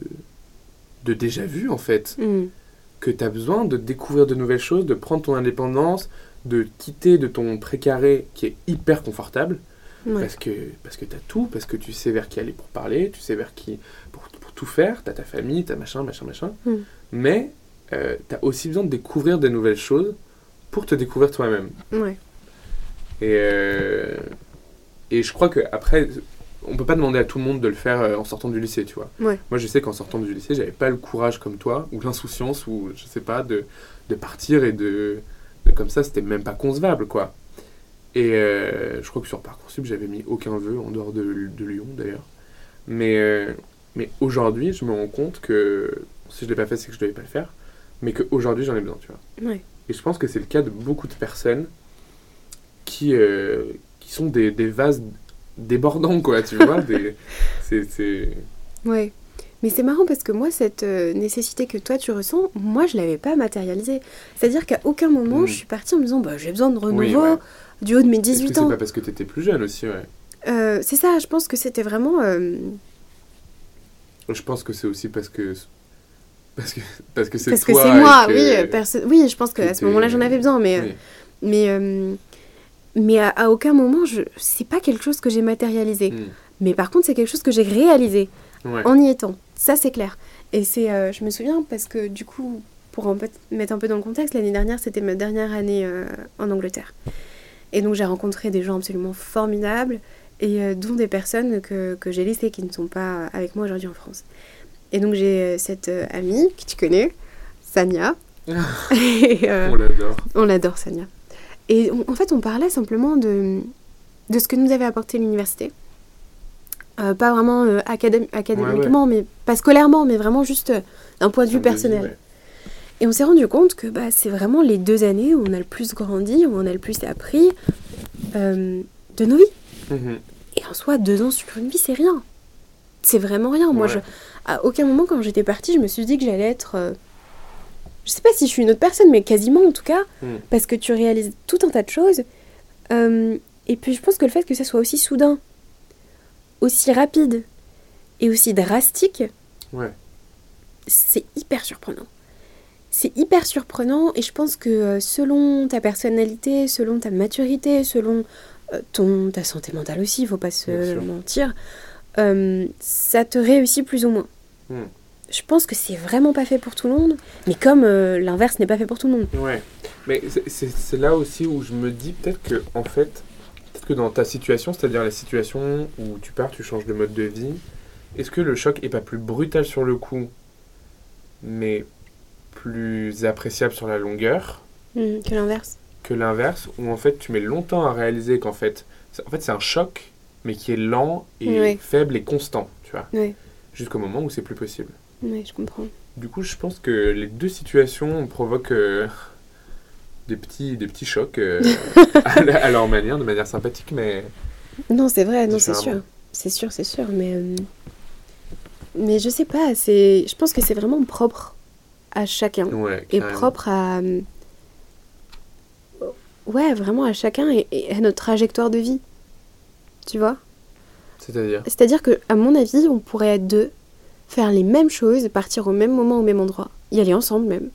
de déjà vu en fait. Mm. Que tu as besoin de découvrir de nouvelles choses, de prendre ton indépendance, de quitter de ton précaré qui est hyper confortable. Parce que, parce que tu as tout, parce que tu sais vers qui aller pour parler, tu sais vers qui pour, pour tout faire, tu as ta famille, tu as machin, machin, machin. Mm. Mais euh, tu as aussi besoin de découvrir des nouvelles choses pour te découvrir toi-même. Ouais. Et, euh, et je crois que après on peut pas demander à tout le monde de le faire euh, en sortant du lycée, tu vois. Moi, je sais qu'en sortant du lycée, j'avais pas le courage comme toi, ou l'insouciance, ou je sais pas, de, de partir et de, Comme ça, c'était même pas concevable, quoi. Et euh, je crois que sur Parcoursup, j'avais mis aucun vœu, en dehors de, de Lyon d'ailleurs. Mais, euh, mais aujourd'hui, je me rends compte que si je l'ai pas fait, c'est que je devais pas le faire. Mais qu'aujourd'hui, j'en ai besoin, tu vois. Et je pense que c'est le cas de beaucoup de personnes qui, qui sont des, des vases débordant, quoi, tu vois. *laughs* c'est. Ouais. Mais c'est marrant parce que moi, cette euh, nécessité que toi tu ressens, moi je l'avais pas matérialisée. C'est-à-dire qu'à aucun moment hmm. je suis partie en me disant bah, j'ai besoin de renouveau du haut de mes 18 ans. C'est pas parce que tu étais plus jeune aussi, ouais? Euh, c'est ça, je pense que c'était vraiment. Euh, je pense que c'est aussi parce que. Parce que parce que c'est Parce que c'est moi, oui. Oui, je pense qu'à ce moment-là j'en avais besoin, mais. Mais mais à, aucun moment, je c'est pas quelque chose que j'ai matérialisé. Hmm. Mais par contre, c'est quelque chose que j'ai réalisé en y étant. Ça, c'est clair. Et c'est, euh, je me souviens parce que du coup, pour mettre un peu dans le contexte, l'année dernière, c'était ma dernière année euh, en Angleterre. Et donc, j'ai rencontré des gens absolument formidables, et euh, dont des personnes que, que j'ai laissées qui ne sont pas avec moi aujourd'hui en France. Et donc, j'ai cette amie que tu connais, Sania. *laughs* on l'adore. On l'adore, Sania. Et en fait, on parlait simplement de, de ce que nous avait apporté l'université. Euh, pas vraiment euh, académiquement, mais pas scolairement, mais vraiment juste euh, d'un point de vue personnel. Et on s'est rendu compte que bah, c'est vraiment les deux années où on a le plus grandi, où on a le plus appris de nos vies. Mhm. Et en soi, deux ans sur une vie, c'est rien. C'est vraiment rien. Moi, je, à aucun moment, quand j'étais partie, je me suis dit que j'allais être je sais pas si je suis une autre personne, mais quasiment en tout cas, hmm. parce que tu réalises tout un tas de choses. Euh, et puis je pense que le fait que ça soit aussi soudain, aussi rapide et aussi drastique, c'est hyper surprenant. C'est hyper surprenant et je pense que euh, selon ta personnalité, selon ta maturité, selon euh, ton, ta santé mentale aussi, il faut pas se mentir, ça te réussit plus ou moins. Hmm. je pense que c'est vraiment pas fait pour tout le monde, mais comme euh, l'inverse n'est pas fait pour tout le monde. Ouais, mais c'est là aussi où je me dis peut-être que, en fait, peut-être que dans ta situation, c'est-à-dire la situation où tu pars, tu changes de mode de vie, est-ce que le choc est pas plus brutal sur le coup, mais plus appréciable sur la longueur mmh, Que l'inverse. Que l'inverse, où en fait tu mets longtemps à réaliser qu'en fait, en fait c'est un choc, mais qui est lent et faible et constant, tu vois. Jusqu'au moment où c'est plus possible. Oui, je comprends. Du coup, je pense que les deux situations provoquent euh, des, petits, des petits chocs euh, *laughs* à, leur manière, de manière sympathique, mais. Non, c'est vrai, non, c'est sûr. C'est sûr, c'est sûr, mais. Euh, mais je sais pas, c'est. Je pense que c'est vraiment propre à chacun. Ouais, et propre à. Ouais, vraiment à chacun et, et à notre trajectoire de vie. Tu vois? C'est-à-dire? C'est-à-dire que, à mon avis, on pourrait être deux faire les mêmes choses, partir au même moment, au même endroit, y aller ensemble même.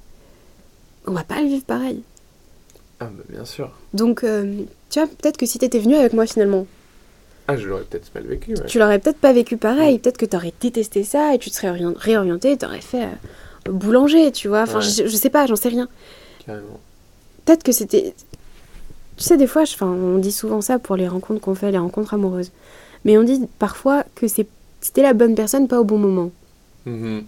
On va pas le vivre pareil. Ah bah bien sûr. Donc, euh, tu vois, peut-être que si t'étais venu avec moi finalement. Ah, je l'aurais peut-être mal vécu. Tu l'aurais peut-être pas vécu pareil. Peut-être que t'aurais détesté ça et tu te serais réorienté, t'aurais fait euh, boulanger, tu vois. Enfin, je, sais pas, j'en sais rien. Carrément. Peut-être que c'était. Tu sais, des fois, je, on dit souvent ça pour les rencontres qu'on fait, les rencontres amoureuses. Mais on dit parfois que c'était la bonne personne, pas au bon moment. Mhm.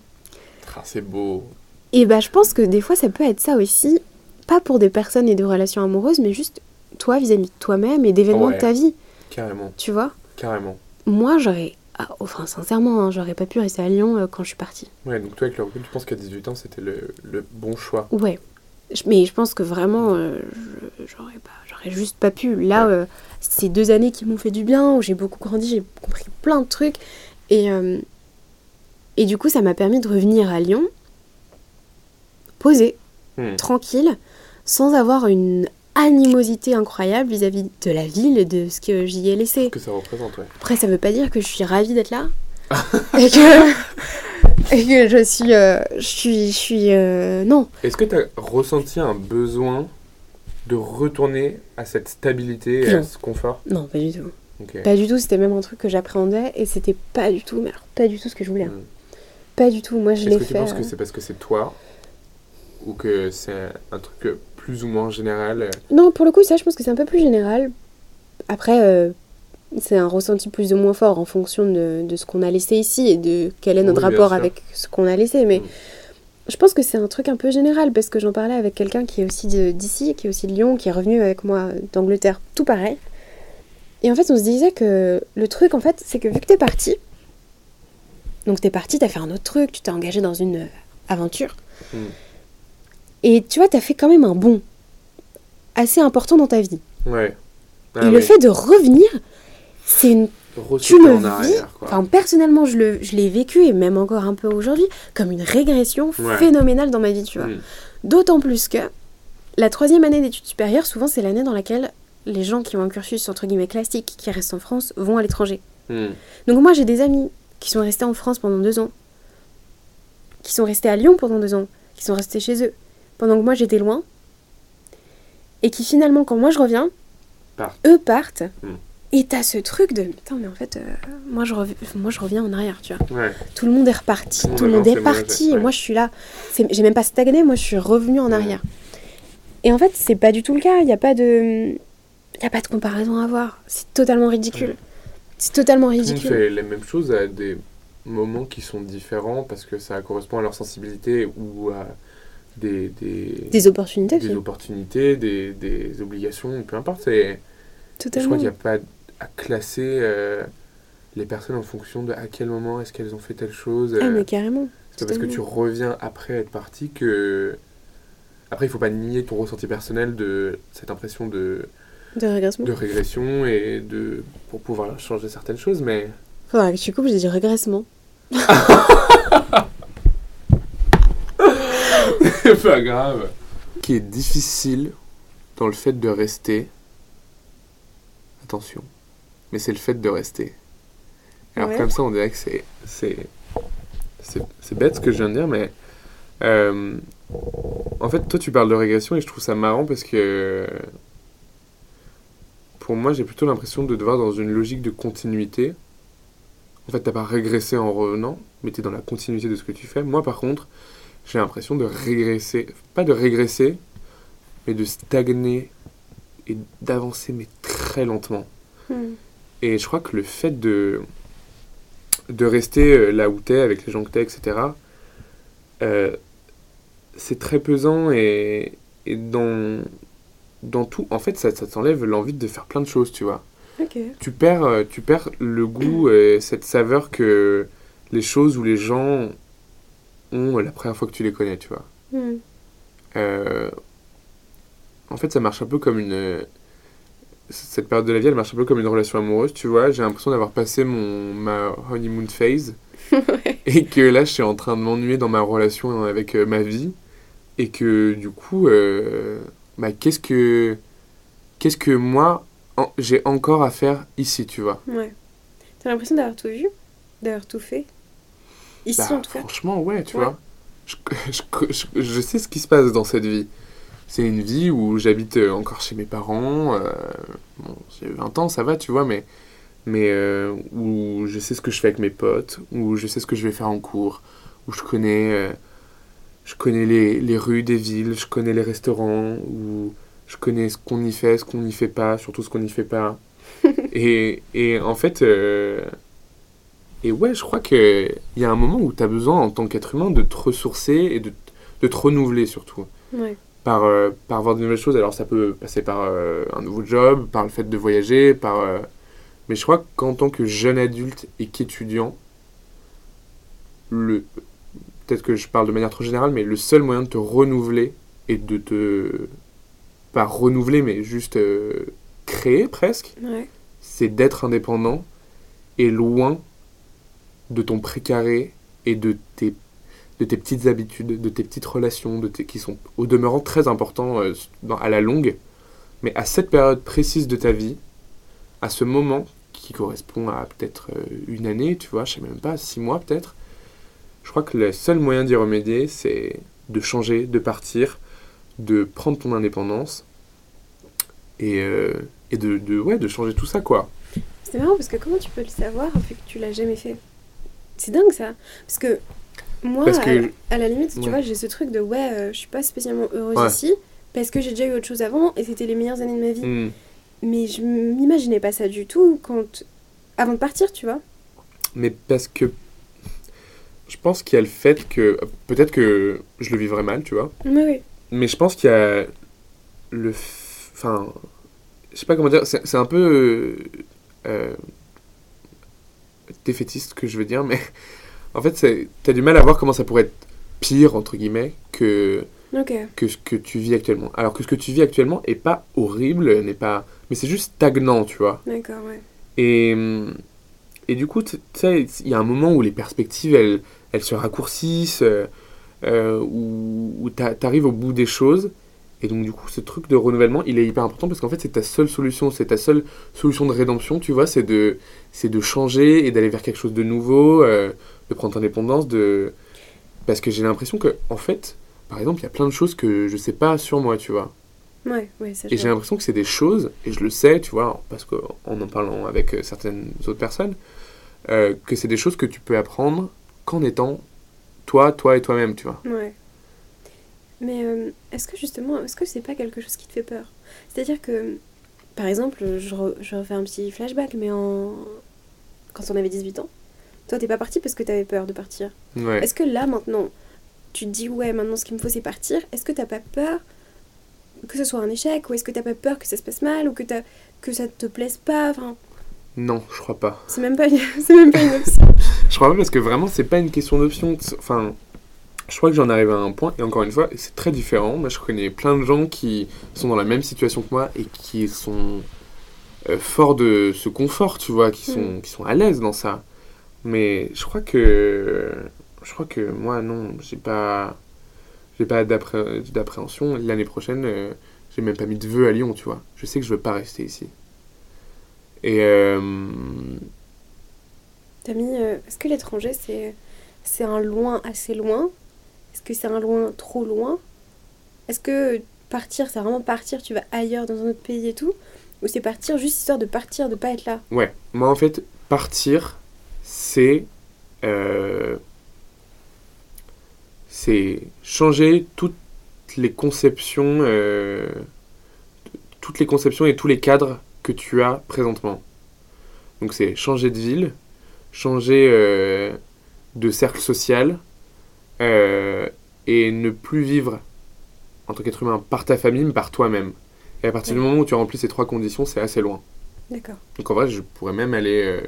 Ah, c'est beau. Et bah, je pense que des fois, ça peut être ça aussi. Pas pour des personnes et des relations amoureuses, mais juste toi vis-à-vis de toi-même et d'événements de ta vie. Carrément. Tu vois? Carrément. Moi, j'aurais. Ah, enfin, sincèrement, hein, j'aurais pas pu rester à Lyon euh, quand je suis partie. Ouais, donc toi, avec le recul, tu penses qu'à 18 ans, c'était le, le, bon choix? Ouais. Mais je pense que vraiment, euh, j'aurais pas. J'aurais juste pas pu. Là, euh, ces deux années qui m'ont fait du bien, où j'ai beaucoup grandi, j'ai compris plein de trucs. Et, et du coup, ça m'a permis de revenir à Lyon, posé, hmm. tranquille, sans avoir une animosité incroyable vis-à-vis de la ville et de ce que j'y ai laissé. Ce que ça représente, ouais. Après, ça veut pas dire que je suis ravie d'être là. *laughs* et, que, et que *laughs* je suis. Euh, je suis. Je suis euh, non. Est-ce que tu as ressenti un besoin de retourner à cette stabilité et à ce confort? Non, pas du tout. Pas du tout, c'était même un truc que j'appréhendais et c'était pas du tout, mais pas du tout ce que je voulais. Hmm. Pas du tout, moi je l'ai fait. Est-ce que tu penses que c'est parce que c'est toi ou que c'est un truc plus ou moins général? Non, pour le coup, ça je pense que c'est un peu plus général. Après, euh, c'est un ressenti plus ou moins fort en fonction de, de ce qu'on a laissé ici et de quel est notre rapport avec ce qu'on a laissé. Mais mm. je pense que c'est un truc un peu général parce que j'en parlais avec quelqu'un qui est aussi d'ici, qui est aussi de Lyon, qui est revenu avec moi d'Angleterre, tout pareil. Et en fait, on se disait que le truc, en fait, c'est que vu que t'es parti, donc t'es parti, t'as fait un autre truc, tu t'es engagé dans une euh, aventure. Hmm. Et tu vois, t'as fait quand même un bond assez important dans ta vie. Ouais. Ah et le fait de revenir, c'est une... tu le vis, enfin personnellement je, le, je l'ai vécu et même encore un peu aujourd'hui comme une régression phénoménale dans ma vie, tu vois. Hmm. D'autant plus que la troisième année d'études supérieures, souvent c'est l'année dans laquelle les gens qui ont un cursus entre guillemets classique, qui restent en France, vont à l'étranger. Hmm. Donc moi j'ai des amis qui sont restés en France pendant deux ans, qui sont restés à Lyon pendant deux ans, qui sont restés chez eux, pendant que moi j'étais loin, et qui finalement, quand moi je reviens, eux partent. Hmm. Et t'as ce truc de putain, mais en fait, euh, moi, je moi je reviens en arrière, tu vois. Tout le monde est reparti, tout, le monde est parti, et moi je suis là. J'ai même pas stagné, moi je suis revenu en arrière. Et en fait, c'est pas du tout le cas, il n'y a pas de. Il a pas de comparaison à avoir. C'est totalement ridicule. C'est totalement ridicule. On fait les mêmes choses à des moments qui sont différents parce que ça correspond à leur sensibilité ou à des, des, des opportunités. Des opportunités, des, des, obligations, peu importe. Je crois qu'il n'y a pas à classer euh, les personnes en fonction de à quel moment est-ce qu'elles ont fait telle chose. Ah, mais carrément. C'est parce que tu reviens après être parti que. Après, il faut pas nier ton ressenti personnel de cette impression de de régression. De régression et de pour pouvoir changer certaines choses, mais. Faudra que tu coupes, j'ai dit régressement. *laughs* pas grave. Qui est difficile dans le fait de rester. Attention. Mais c'est le fait de rester. Alors comme ça, on dirait que c'est c'est c'est bête ce que je viens de dire, mais euh, en fait, toi, tu parles de régression et je trouve ça marrant parce que pour moi, j'ai plutôt l'impression de devoir dans une logique de continuité en fait, t'as pas régressé en revenant, mais t'es dans la continuité de ce que tu fais. Moi, par contre, j'ai l'impression de régresser, pas de régresser, mais de stagner et d'avancer, mais très lentement. Hmm. Et je crois que le fait de, de rester euh, là où t'es, avec les gens que t'es, etc., euh, c'est très pesant et, et dans, dans tout, en fait, ça, ça t'enlève l'envie de faire plein de choses, tu vois. Tu, perds, euh, tu perds le goût et cette saveur que les choses ou les gens ont la première fois que tu les connais, tu vois. Euh, en fait, ça marche un peu comme une. Cette période de la vie, elle marche un peu comme une relation amoureuse, tu vois. J'ai l'impression d'avoir passé mon, ma honeymoon phase. *laughs* Et que là, je suis en train de m'ennuyer dans ma relation avec euh, ma vie. Et que du coup, bah, qu'est-ce que. Qu'est-ce que moi, j'ai encore à faire ici, tu vois. Ouais. T'as l'impression d'avoir tout vu D'avoir tout fait? Ici, bah, en tout cas? Franchement, ouais, tu vois. *laughs* Je, je, je, sais ce qui se passe dans cette vie. C'est une vie où j'habite euh, encore chez mes parents. Euh, bon, j'ai 20 ans, ça va, tu vois, mais, mais euh, où je sais ce que je fais avec mes potes, où je sais ce que je vais faire en cours, où je connais, je connais les, les rues des villes, je connais les restaurants, où je connais ce qu'on y fait, ce qu'on n'y fait pas, surtout ce qu'on n'y fait pas. *laughs* et, et, en fait, et ouais, je crois qu'il y a un moment où tu as besoin, en tant qu'être humain, de te ressourcer et de, de te renouveler surtout. Par, euh, par voir de nouvelles choses. Alors ça peut passer par euh, un nouveau job, par le fait de voyager, par... mais je crois qu'en tant que jeune adulte et qu'étudiant, le... peut-être que je parle de manière trop générale, mais le seul moyen de te renouveler et de te pas renouveler, mais juste euh, créer presque, c'est d'être indépendant et loin de ton précaré et de tes, de tes petites habitudes, de tes petites relations, de tes, qui sont au demeurant très importants euh, à la longue. Mais à cette période précise de ta vie, à ce moment qui correspond à peut-être euh, une année, tu vois, je sais même pas, six mois peut-être, je crois que le seul moyen d'y remédier, c'est de changer, de partir, de prendre ton indépendance et, euh, et de, de, ouais, de changer tout ça, quoi. C'est marrant parce que comment tu peux le savoir vu que tu l'as jamais fait? C'est dingue ça. Parce que moi, À, la limite, tu vois, j'ai ce truc de ouais, euh, je suis pas spécialement heureuse ici parce que j'ai déjà eu autre chose avant et c'était les meilleures années de ma vie. Hmm. Mais je m'imaginais pas ça du tout quand avant de partir, tu vois. Mais parce que je pense qu'il y a le fait que peut-être que je le vivrais mal, tu vois. Oui. Mais je pense qu'il y a le enfin je sais pas comment dire c'est un peu euh, défaitiste que je veux dire mais en fait t'as du mal à voir comment ça pourrait être pire entre guillemets que que ce que tu vis actuellement. Alors que ce que tu vis actuellement est pas horrible n'est pas mais c'est juste stagnant tu vois. D'accord ouais. Et et du coup tu sais il y a un moment où les perspectives elles elles se raccourcissent euh, euh où, où t'arrives au bout des choses et donc, du coup, ce truc de renouvellement, il est hyper important parce qu'en fait, c'est ta seule solution, c'est ta seule solution de rédemption, tu vois, c'est de, c'est de changer et d'aller vers quelque chose de nouveau, euh, de prendre ton indépendance, de... Parce que j'ai l'impression que, en fait, par exemple, il y a plein de choses que je sais pas sur moi, tu vois. Ouais, ouais, Et j'ai l'impression que c'est des choses, et je le sais, tu vois, parce qu'en en parlant avec euh, certaines autres personnes, euh, que c'est des choses que tu peux apprendre qu'en étant toi, toi et toi-même, tu vois. Ouais. Mais euh, est-ce que justement, est-ce que c'est pas quelque chose qui te fait peur? C'est-à-dire que, par exemple, je, je, refais un petit flashback, mais en... quand on avait 18 ans, toi t'es pas parti parce que t'avais peur de partir. Est-ce que là maintenant, tu te dis ouais, maintenant ce qu'il me faut c'est partir, est-ce que t'as pas peur que ce soit un échec ou est-ce que t'as pas peur que ça se passe mal ou que, as, que ça te plaise pas enfin... Non, je crois pas. C'est même, pas, *laughs* même pas une option. *laughs* je crois pas parce que vraiment c'est pas une question d'option. Enfin je crois que j'en arrive à un point, et encore une fois, c'est très différent. Moi, je connais plein de gens qui sont dans la même situation que moi et qui sont euh, forts de ce confort, tu vois, qui sont, mm. qui sont à l'aise dans ça. Mais je crois que. Je crois que moi, non, j'ai pas. J'ai pas d'appréhension. L'année prochaine, euh, j'ai même pas mis de vœux à Lyon, tu vois. Je sais que je veux pas rester ici. Et. Euh... T'as mis. Euh, est-ce que l'étranger, c'est. C'est un loin assez loin? Est-ce que c'est un loin trop loin? Est-ce que partir, c'est vraiment partir, tu vas ailleurs dans un autre pays et tout? Ou c'est partir juste histoire de partir, de pas être là? Ouais, moi en fait, partir, c'est euh, c'est changer toutes les conceptions euh, toutes les conceptions et tous les cadres que tu as présentement. Donc c'est changer de ville, changer euh, de cercle social et ne plus vivre en tant qu'être humain par ta famille mais par toi-même. Et à partir du moment où tu remplis ces trois conditions, c'est assez loin. D'accord. Donc en vrai, je pourrais même aller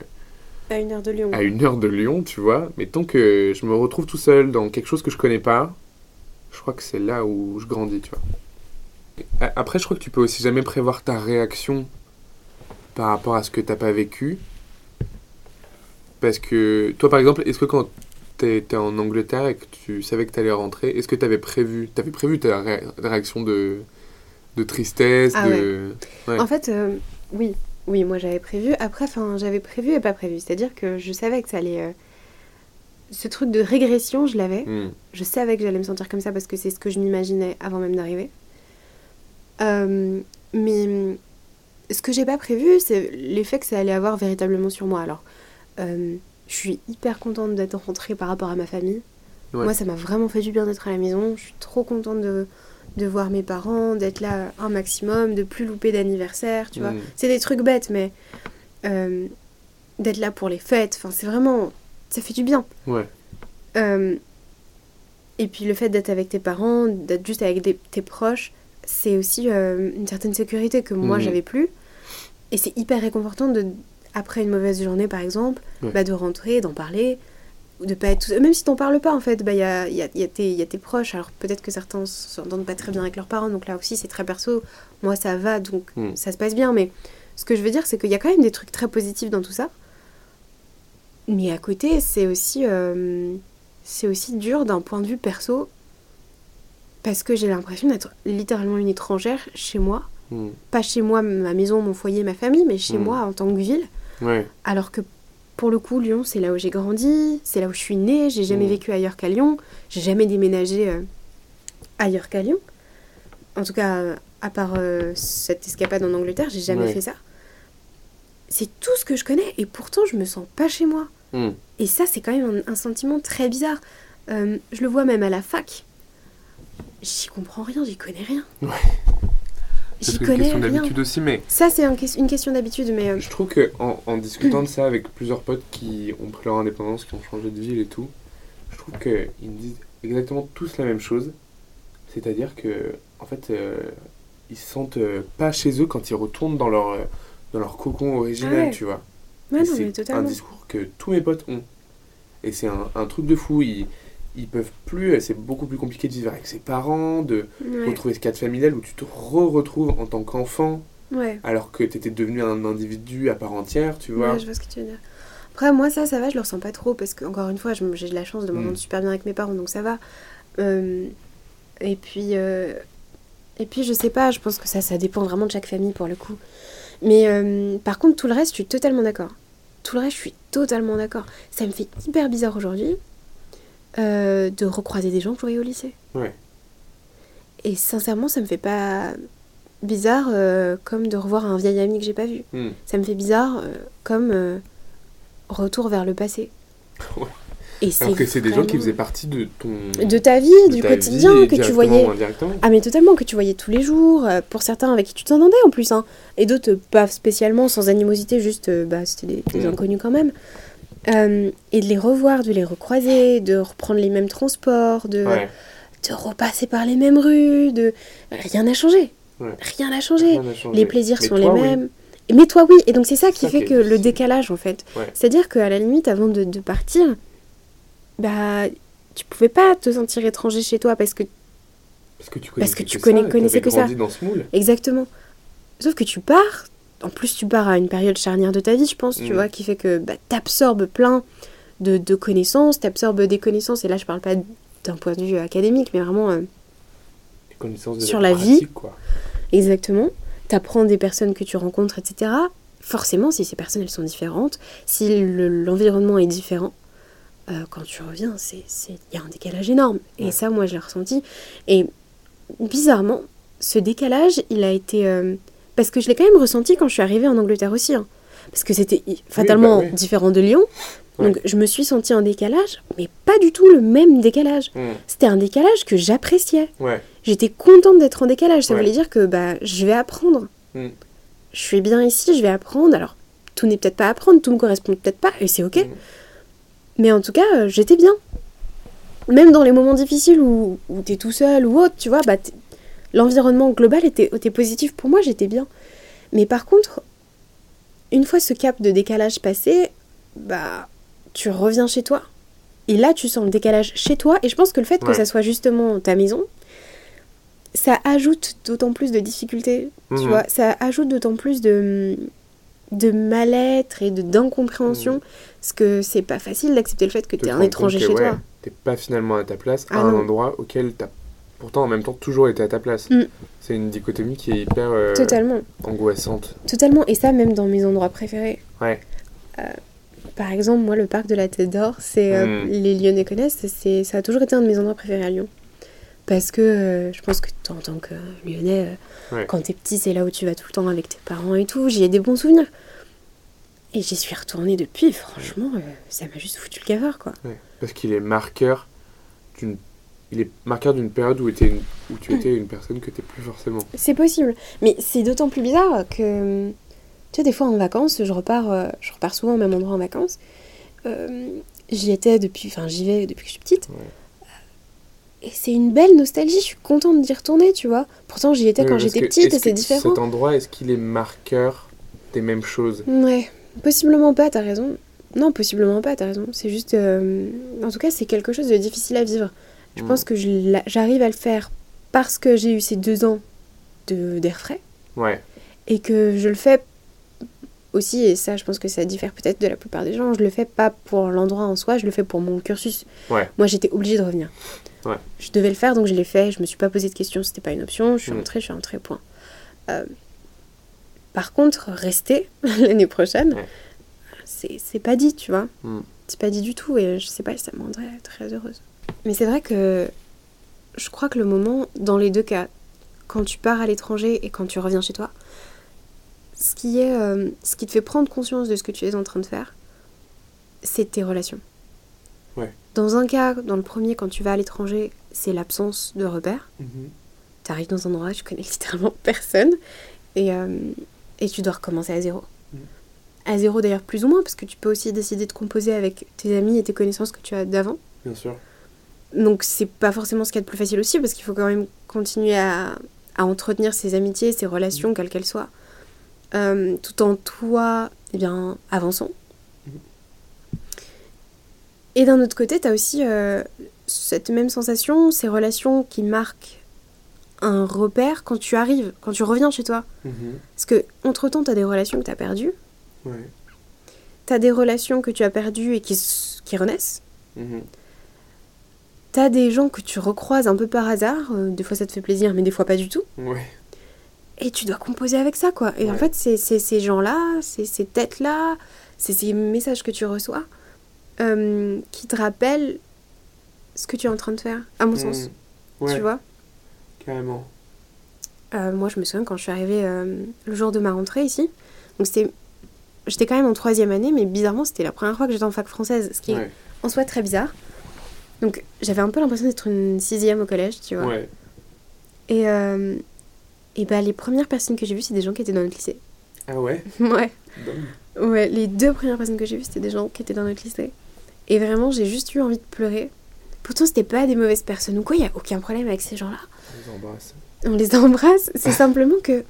à une heure de Lyon. À une heure de Lyon, tu vois. Mais tant que je me retrouve tout seul dans quelque chose que je connais pas, je crois que c'est là où je grandis, tu vois. Après, je crois que tu peux aussi jamais prévoir ta réaction par rapport à ce que t'as pas vécu. Parce que, toi par exemple, est-ce que quand t'étais en Angleterre et que tu savais que t'allais rentrer, est-ce que t'avais prévu, t'avais prévu ta réaction de, de tristesse, ah de... En fait, euh, oui. Oui, moi j'avais prévu. Après, enfin, j'avais prévu et pas prévu. C'est-à-dire que je savais que ça allait. Euh, ce truc de régression, je l'avais. Hmm. Je savais que j'allais me sentir comme ça parce que c'est ce que je m'imaginais avant même d'arriver. Euh, mais ce que j'ai pas prévu, c'est l'effet que ça allait avoir véritablement sur moi. Alors, euh, je suis hyper contente d'être rentrée par rapport à ma famille. Moi, ça m'a vraiment fait du bien d'être à la maison. Je suis trop contente de, de voir mes parents, d'être là un maximum, de plus louper d'anniversaire, tu vois. Mm. C'est des trucs bêtes, mais euh, d'être là pour les fêtes, enfin, c'est vraiment. Ça fait du bien. Ouais. Euh, et puis le fait d'être avec tes parents, d'être juste avec tes proches, c'est aussi euh, une certaine sécurité que moi mm. j'avais plus. Et c'est hyper réconfortant de, après une mauvaise journée par exemple, bah, de rentrer, d'en parler, de pas être même si t'en parles pas en fait bah il y a, y, a, y, a y a, tes proches. Alors peut-être que certains s'entendent pas très bien avec leurs parents donc là aussi c'est très perso. Moi ça va donc hmm. ça se passe bien. Mais ce que je veux dire c'est qu'il y a quand même des trucs très positifs dans tout ça. Mais à côté c'est aussi euh, c'est aussi dur d'un point de vue perso parce que j'ai l'impression d'être littéralement une étrangère chez moi. Hmm. pas chez moi ma maison mon foyer ma famille mais chez hmm. moi en tant que ville alors que pour le coup, Lyon, c'est là où j'ai grandi, c'est là où je suis née, j'ai jamais mmh. vécu ailleurs qu'à Lyon, j'ai jamais déménagé euh, ailleurs qu'à Lyon. En tout cas, à part euh, cette escapade en Angleterre, j'ai jamais fait ça. C'est tout ce que je connais et pourtant je me sens pas chez moi. Mmh. Et ça, c'est quand même un, sentiment très bizarre. Euh, je le vois même à la fac. J'y comprends rien, j'y connais rien. C'est une question d'habitude aussi, mais. Ça, c'est une question d'habitude, mais. Euh, je trouve que en, discutant de ça avec plusieurs potes qui ont pris leur indépendance, qui ont changé de ville et tout, je trouve qu'ils me disent exactement tous la même chose. C'est-à-dire que, en fait, euh, ils se sentent euh, pas chez eux quand ils retournent dans leur, dans leur cocon original, tu vois. c'est un discours que tous mes potes ont. Et c'est un, un, truc de fou. Ils, ils peuvent plus, c'est beaucoup plus compliqué de vivre avec ses parents, de retrouver ce cadre familial où tu te re-retrouves en tant qu'enfant, alors que tu étais devenu un individu à part entière, tu vois. Ouais, je vois ce que tu veux dire. Après, moi, ça, ça va, je le ressens pas trop, parce que, encore une fois, j'ai de la chance de m'entendre mm. super bien avec mes parents, donc ça va. Euh, et puis, euh, et puis, je sais pas, je pense que ça, ça dépend vraiment de chaque famille, pour le coup. Mais euh, par contre, tout le reste, je suis totalement d'accord. Tout le reste, je suis totalement d'accord. Ça me fait hyper bizarre aujourd'hui euh, de recroiser des gens que je voyais au lycée. Ouais. Et sincèrement, ça me fait pas bizarre euh, comme de revoir un vieil ami que j'ai pas vu. Hmm. Ça me fait bizarre euh, comme retour vers le passé. *laughs* Ouais. Et Alors que c'est des gens qui faisaient partie de ton... De ta vie, du quotidien, que tu voyais... Ah mais totalement, que tu voyais tous les jours, pour certains avec qui tu t'entendais en plus, hein. et d'autres pas spécialement, sans animosité, juste, bah c'était des, hmm. inconnus quand même. Euh, et de les revoir, de les recroiser, de reprendre les mêmes transports, de, de repasser par les mêmes rues, de... Rien n'a changé. Rien n'a changé. Les plaisirs sont les mêmes. Mais toi, oui. Et donc, c'est ça qui fait que le décalage, en fait. C'est-à-dire qu'à la limite, avant de, de, partir, bah, tu pouvais pas te sentir étranger chez toi parce que. Parce que tu, parce que tu connais, connaissais que ça. Dans ce moule. Exactement. Sauf que tu pars, en plus tu pars à une période charnière de ta vie, je pense, tu mm. vois, qui fait que bah, t'absorbes plein de, de connaissances, t'absorbes des connaissances, et là je parle pas d'un point de vue académique, mais vraiment euh, sur la, vie. Quoi. Exactement. T'apprends des personnes que tu rencontres, etc. Forcément, si ces personnes elles sont différentes, si l'environnement est différent, euh, quand tu reviens, il y a un décalage énorme. Et ça, moi, je l'ai ressenti. Et bizarrement, ce décalage, il a été euh, parce que je l'ai quand même ressenti quand je suis arrivée en Angleterre aussi. Hein. Parce que c'était fatalement bah différent de Lyon. Donc je me suis sentie en décalage, mais pas du tout le même décalage. Hmm. C'était un décalage que j'appréciais. Ouais. J'étais contente d'être en décalage. Ça Ouais. voulait dire que bah, je vais apprendre. Hmm. Je suis bien ici, je vais apprendre. Alors, tout n'est peut-être pas à apprendre, tout me correspond peut-être pas, et c'est ok. Hmm. Mais en tout cas, euh, j'étais bien. Même dans les moments difficiles où, où t'es tout seul ou autre, tu vois, bah, l'environnement global était, était positif pour moi, j'étais bien. Mais par contre, une fois ce cap de décalage passé, bah, tu reviens chez toi. Et là, tu sens le décalage chez toi. Et je pense que le fait que ça soit justement ta maison, ça ajoute d'autant plus de difficultés. Tu Mhm. vois, ça ajoute d'autant plus de, de mal-être et de- d'incompréhension. Mhm. Parce que c'est pas facile d'accepter le fait que tu es un étranger chez ouais, toi. T'es pas finalement à ta place Ah à un endroit auquel t'as pourtant en même temps toujours été à ta place. Mm. C'est une dichotomie qui est hyper euh, Totalement. angoissante. Totalement. Et ça, même dans mes endroits préférés. Ouais. Par exemple, moi, le parc de la Tête d'Or, c'est euh, Mm. les Lyonnais connaissent, c'est ça a toujours été un de mes endroits préférés à Lyon. Parce que euh, je pense que toi, en tant que Lyonnais, euh, Ouais. quand t'es petit, c'est là où tu vas tout le temps avec tes parents et tout. J'y ai des bons souvenirs. Et j'y suis retournée depuis, franchement, euh, ça m'a juste foutu le cavard, quoi. Ouais. Parce qu'il est marqueur d'une il est marqueur d'une période où, était une- où tu étais une personne que t'es plus forcément. C'est possible. Mais c'est d'autant plus bizarre que, tu sais, des fois en vacances, je repars, euh, je repars souvent au même endroit en vacances. Euh, j'y étais depuis, enfin j'y vais depuis que je suis petite. Ouais. Et c'est une belle nostalgie, je suis contente d'y retourner, tu vois. Pourtant j'y étais Oui, quand j'étais petite et c'est que différent. Cet endroit, est-ce qu'il est marqueur des mêmes choses? Ouais, possiblement pas, t'as raison. Non, possiblement pas, t'as raison. C'est juste. euh, En tout cas, c'est quelque chose de difficile à vivre. Je Mm. pense que j'arrive à le faire parce que j'ai eu ces deux ans de- d'air frais. Ouais. et que je le fais aussi, et ça je pense que ça diffère peut-être de la plupart des gens, je le fais pas pour l'endroit en soi, je le fais pour mon cursus. Ouais. Moi j'étais obligée de revenir. Ouais. Je devais le faire donc je l'ai fait, je me suis pas posé de questions, c'était pas une option, je suis Mm. rentrée, je suis rentrée, point. Euh, par contre, rester *laughs* l'année prochaine, Ouais. c'est c'est pas dit, tu vois. Mm. C'est pas dit du tout et je sais pas, ça me rendrait très heureuse. Mais c'est vrai que je crois que le moment, dans les deux cas, quand tu pars à l'étranger et quand tu reviens chez toi, ce qui, est, euh, ce qui te fait prendre conscience de ce que tu es en train de faire, c'est tes relations. Ouais. Dans un cas, dans le premier, quand tu vas à l'étranger, c'est l'absence de repères. Tu arrives dans un endroit, tu connais *laughs* littéralement personne et, euh, et tu dois recommencer à zéro. Mhm. À zéro d'ailleurs plus ou moins, parce que tu peux aussi décider de composer avec tes amis et tes connaissances que tu as d'avant. Bien sûr. Donc c'est pas forcément ce qu'il y a de plus facile aussi, parce qu'il faut quand même continuer à, à entretenir ses amitiés, ses relations, quelles qu'elles soient, euh, tout en toi, eh bien, avançant. Mhm. Et d'un autre côté, tu as aussi euh, cette même sensation, ces relations qui marquent un repère quand tu arrives, quand tu reviens chez toi. Mhm. Parce que entre-temps, tu as des relations que tu as perdues, Ouais. tu as des relations que tu as perdues et qui, qui renaissent. Mhm. T'as des gens que tu recroises un peu par hasard, euh, des fois ça te fait plaisir, mais des fois pas du tout. Ouais. Et tu dois composer avec ça, quoi. Et en fait, c'est ces gens-là, c'est ces têtes-là, c'est ces messages que tu reçois euh, qui te rappellent ce que tu es en train de faire, à mon sens. Mhm. Ouais, Tu vois? Carrément. Euh, Moi, je me souviens quand je suis arrivée le jour de ma rentrée ici. Donc, c'était. J'étais quand même en troisième année, mais bizarrement, c'était la première fois que j'étais en fac française, ce qui est en soi très bizarre. Donc, j'avais un peu l'impression d'être une sixième au collège, tu vois. Ouais. Et, euh, et bah, les premières personnes que j'ai vues, c'est des gens qui étaient dans notre lycée. Ah ouais? *laughs* Ouais. Ouais, les deux premières personnes que j'ai vues, c'était des gens qui étaient dans notre lycée. Et vraiment, j'ai juste eu envie de pleurer. Pourtant, c'était pas des mauvaises personnes ou quoi, il y a aucun problème avec ces gens-là. On les embrasse. On les embrasse, c'est *laughs* simplement que.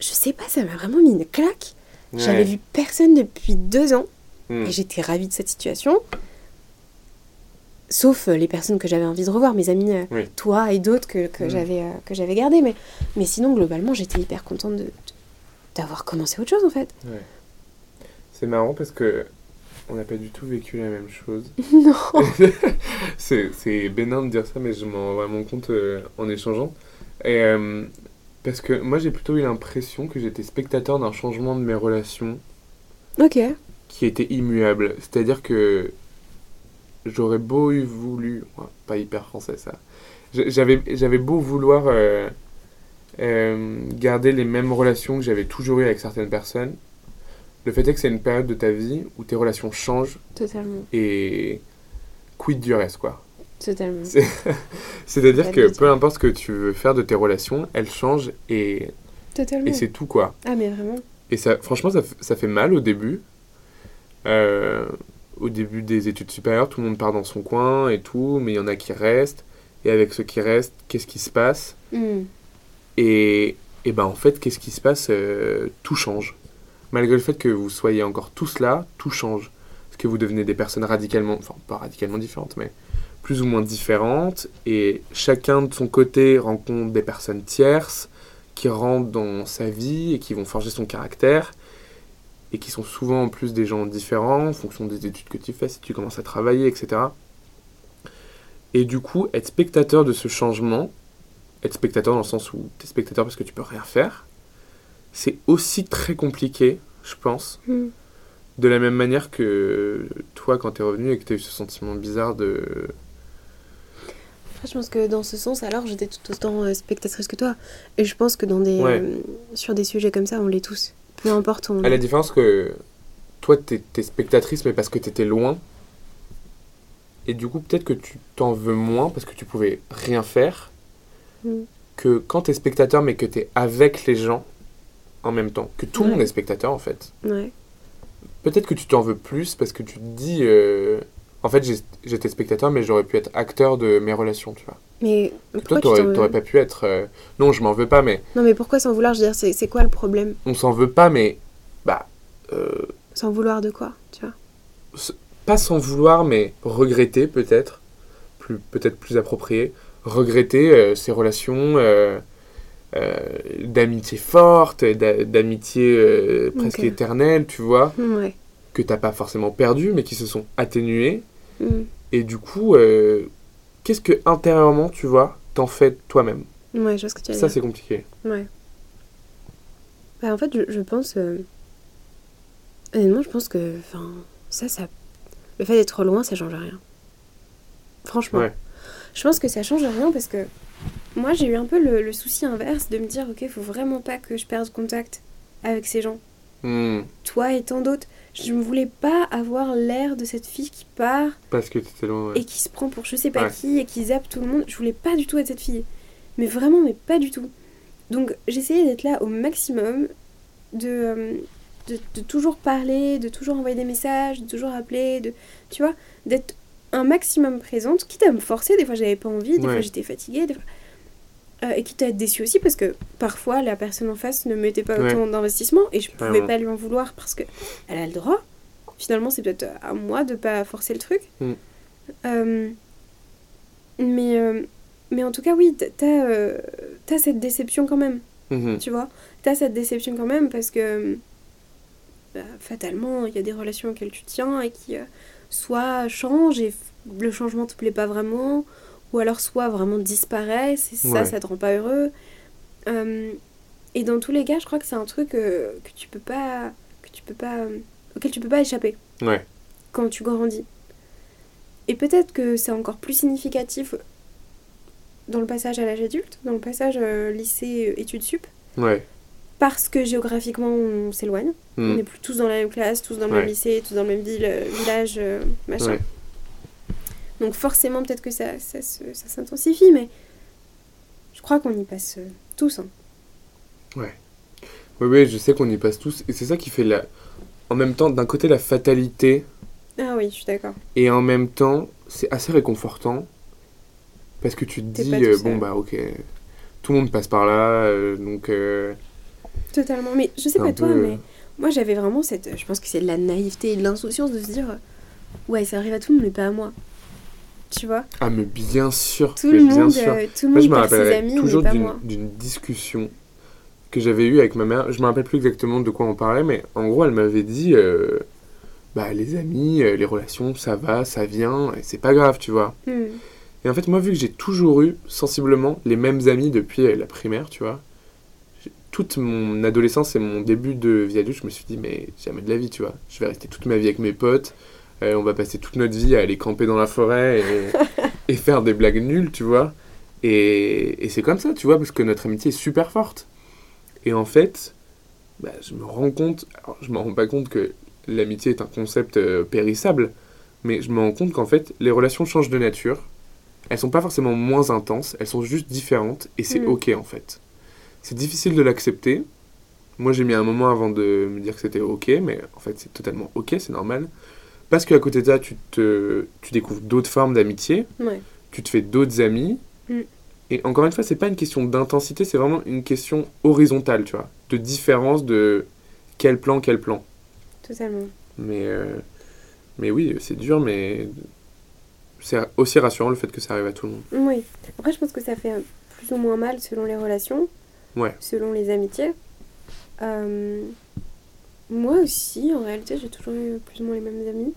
Je sais pas, ça m'a vraiment mis une claque. J'avais Ouais. vu personne depuis deux ans Mhm. et j'étais ravie de cette situation. Sauf euh, les personnes que j'avais envie de revoir, mes amis, euh, Oui. toi et d'autres que, que Mhm. j'avais euh, que j'avais gardés. Mais, mais sinon, globalement, j'étais hyper contente de- d'avoir commencé autre chose en fait. Ouais. C'est marrant parce que on n'a pas du tout vécu la même chose. *laughs* non *laughs* c'est, c'est bénin de dire ça, mais je m'en rends vraiment compte euh, en échangeant. Et, euh, parce que moi, j'ai plutôt eu l'impression que j'étais spectateur d'un changement de mes relations Ok. qui était immuable. C'est-à-dire que j'aurais beau eu voulu, ouais, pas hyper français ça, j'avais beau vouloir euh, euh, garder les mêmes relations que j'avais toujours eues avec certaines personnes, le fait est que c'est une période de ta vie où tes relations changent. Totalement. Et quid du reste, quoi. Totalement. *laughs* C'est-à-dire que peu importe ce que tu veux faire de tes relations, elles changent et. Totalement. Et c'est tout, quoi. Ah, mais vraiment. Et ça, franchement, ça, ça fait mal au début. Euh, au début des études supérieures, tout le monde part dans son coin et tout, mais il y en a qui restent. Et avec ceux qui restent, qu'est-ce qui se passe? Hmm. et, et ben en fait, qu'est-ce qui se passe? Euh, Tout change. Malgré le fait que vous soyez encore tous là, tout change. Parce que vous devenez des personnes radicalement, enfin pas radicalement différentes, mais plus ou moins différentes. Et chacun de son côté rencontre des personnes tierces qui rentrent dans sa vie et qui vont forger son caractère. Et qui sont souvent en plus des gens différents en fonction des études que tu fais, si tu commences à travailler, etc. Et du coup, être spectateur de ce changement, être spectateur dans le sens où tu es spectateur parce que tu peux rien faire, c'est aussi très compliqué, je pense. Hmm. De la même manière que toi, quand tu es revenu et que tu as eu ce sentiment bizarre de. Après, je pense que dans ce sens, alors, j'étais tout autant euh, spectatrice que toi. Et je pense que dans des, Ouais. euh, sur des sujets comme ça, on l'est tous. Peu importe. On... À la différence que toi, tu es, spectatrice, mais parce que tu étais loin. Et du coup, peut-être que tu t'en veux moins parce que tu pouvais rien faire. Mm. Que quand tu es spectateur, mais que tu es avec les gens en même temps. Que tout le Ouais. monde est spectateur, en fait. Ouais. Peut-être que tu t'en veux plus parce que tu te dis. euh, En fait, j'étais spectateur, mais j'aurais pu être acteur de mes relations, tu vois. Mais Toi, pourquoi tu t'aurais pas pu être. euh, Non, je m'en veux pas, mais. Non, mais pourquoi sans vouloir Je veux dire, c'est c'est quoi le problème? On s'en veut pas, mais. Bah. euh, Sans vouloir de quoi, tu vois? pas sans vouloir, mais regretter peut-être, plus peut-être plus approprié, regretter euh, ces relations euh, euh, d'amitié forte, d'a- d'amitié presque éternelle, tu vois, Ouais. que t'as pas forcément perdu, mais qui se sont atténuées. Hmm. Et du coup, euh, qu'est-ce que intérieurement, tu vois, t'en fais toi-même? Ouais, je vois ce que tu veux Ça, c'est compliqué. Ouais. Bah, en fait, je, je pense. euh, Honnêtement, je pense que. Enfin, ça, ça. Le fait d'être loin, ça change rien. Franchement. Ouais. Je pense que ça change rien parce que. Moi, j'ai eu un peu le, le souci inverse de me dire, ok, faut vraiment pas que je perde contact avec ces gens. Hmm, Toi et tant d'autres. Je ne voulais pas avoir l'air de cette fille qui part parce que t'étais loin. ouais. et qui se prend pour je sais pas Ouais. qui et qui zappe tout le monde. Je voulais pas du tout être cette fille. Mais vraiment, mais pas du tout. Donc j'essayais d'être là au maximum, de, euh, de, de toujours parler, de toujours envoyer des messages, de toujours appeler, de, tu vois, d'être un maximum présente, quitte à me forcer. Des fois j'avais pas envie, des Ouais. fois j'étais fatiguée, des fois... Euh, et quitte à être déçue aussi parce que parfois la personne en face ne mettait pas Ouais. autant d'investissement et je pouvais pas lui en vouloir parce que elle a le droit. Finalement, c'est peut-être à moi de pas forcer le truc. Mm. Euh, mais, euh, mais en tout cas, oui, t'as- cette déception quand même, Mhm. tu vois. T'as cette déception quand même parce que bah, fatalement, il y a des relations auxquelles tu tiens et qui soit changent et le changement te plaît pas vraiment, ou alors soit vraiment disparaissent et ça, Ouais. ça te rend pas heureux. Euh, et dans tous les cas, je crois que c'est un truc euh, que tu peux pas, que tu peux pas, euh, auquel tu peux pas échapper Ouais. quand tu grandis. Et peut-être que c'est encore plus significatif dans le passage à l'âge adulte, dans le passage lycée-études sup, Ouais. parce que géographiquement on s'éloigne. On Hmm. n'est plus tous dans la même classe, tous dans le Ouais. même lycée, tous dans le même ville, village, machin. Ouais. Donc forcément peut-être que ça, ça, s'intensifie, mais je crois qu'on y passe euh, tous. hein. Oui, oui, je sais qu'on y passe tous. Et c'est ça qui fait la. En même temps, d'un côté, la fatalité, Ah oui, je suis d'accord. et en même temps, c'est assez réconfortant. Parce que tu te dis, euh, bon, bah, ok, tout le monde passe par là, euh, donc. euh, Totalement. Mais je sais pas toi, mais moi j'avais vraiment cette. Je pense que c'est de la naïveté et de l'insouciance de se dire Ouais, ça arrive à tout le monde, mais pas à moi. Tu vois Ah, mais bien sûr, Tout le monde, euh, tout le Moi, je monde me ses amis, toujours d'une- discussion que j'avais eue avec ma mère. Je me rappelle plus exactement de quoi on parlait, mais en gros, elle m'avait dit euh, Bah, les amis, euh, les relations, ça va, ça vient, et c'est pas grave, tu vois. Hmm. Et en fait, moi, vu que j'ai toujours eu sensiblement les mêmes amis depuis la primaire, tu vois, toute mon adolescence et mon début de vie adulte, je me suis dit, mais jamais de la vie, tu vois. Je vais rester toute ma vie avec mes potes, euh, on va passer toute notre vie à aller camper dans la forêt et, *laughs* et faire des blagues nulles, tu vois. Et, et c'est comme ça, tu vois, parce que notre amitié est super forte. Et en fait, bah, je me rends compte, alors je me rends pas compte que l'amitié est un concept euh, périssable, mais je me rends compte qu'en fait, les relations changent de nature. Elles sont pas forcément moins intenses, elles sont juste différentes, et c'est mm. ok en fait. C'est difficile de l'accepter. Moi, j'ai mis un moment avant de me dire que c'était ok, mais en fait, c'est totalement ok, c'est normal. Parce qu'à côté de ça, tu, te, tu découvres d'autres formes d'amitié, tu te fais d'autres amis. Mm. Et encore une fois, c'est pas une question d'intensité, c'est vraiment une question horizontale, tu vois, de différence de quel plan, quel plan. Totalement. Mais, euh, mais oui, c'est dur, mais c'est aussi rassurant le fait que ça arrive à tout le monde. Oui. Après, je pense que ça fait plus ou moins mal selon les relations, ouais. selon les amitiés. Euh, moi aussi, en réalité, j'ai toujours eu plus ou moins les mêmes amis.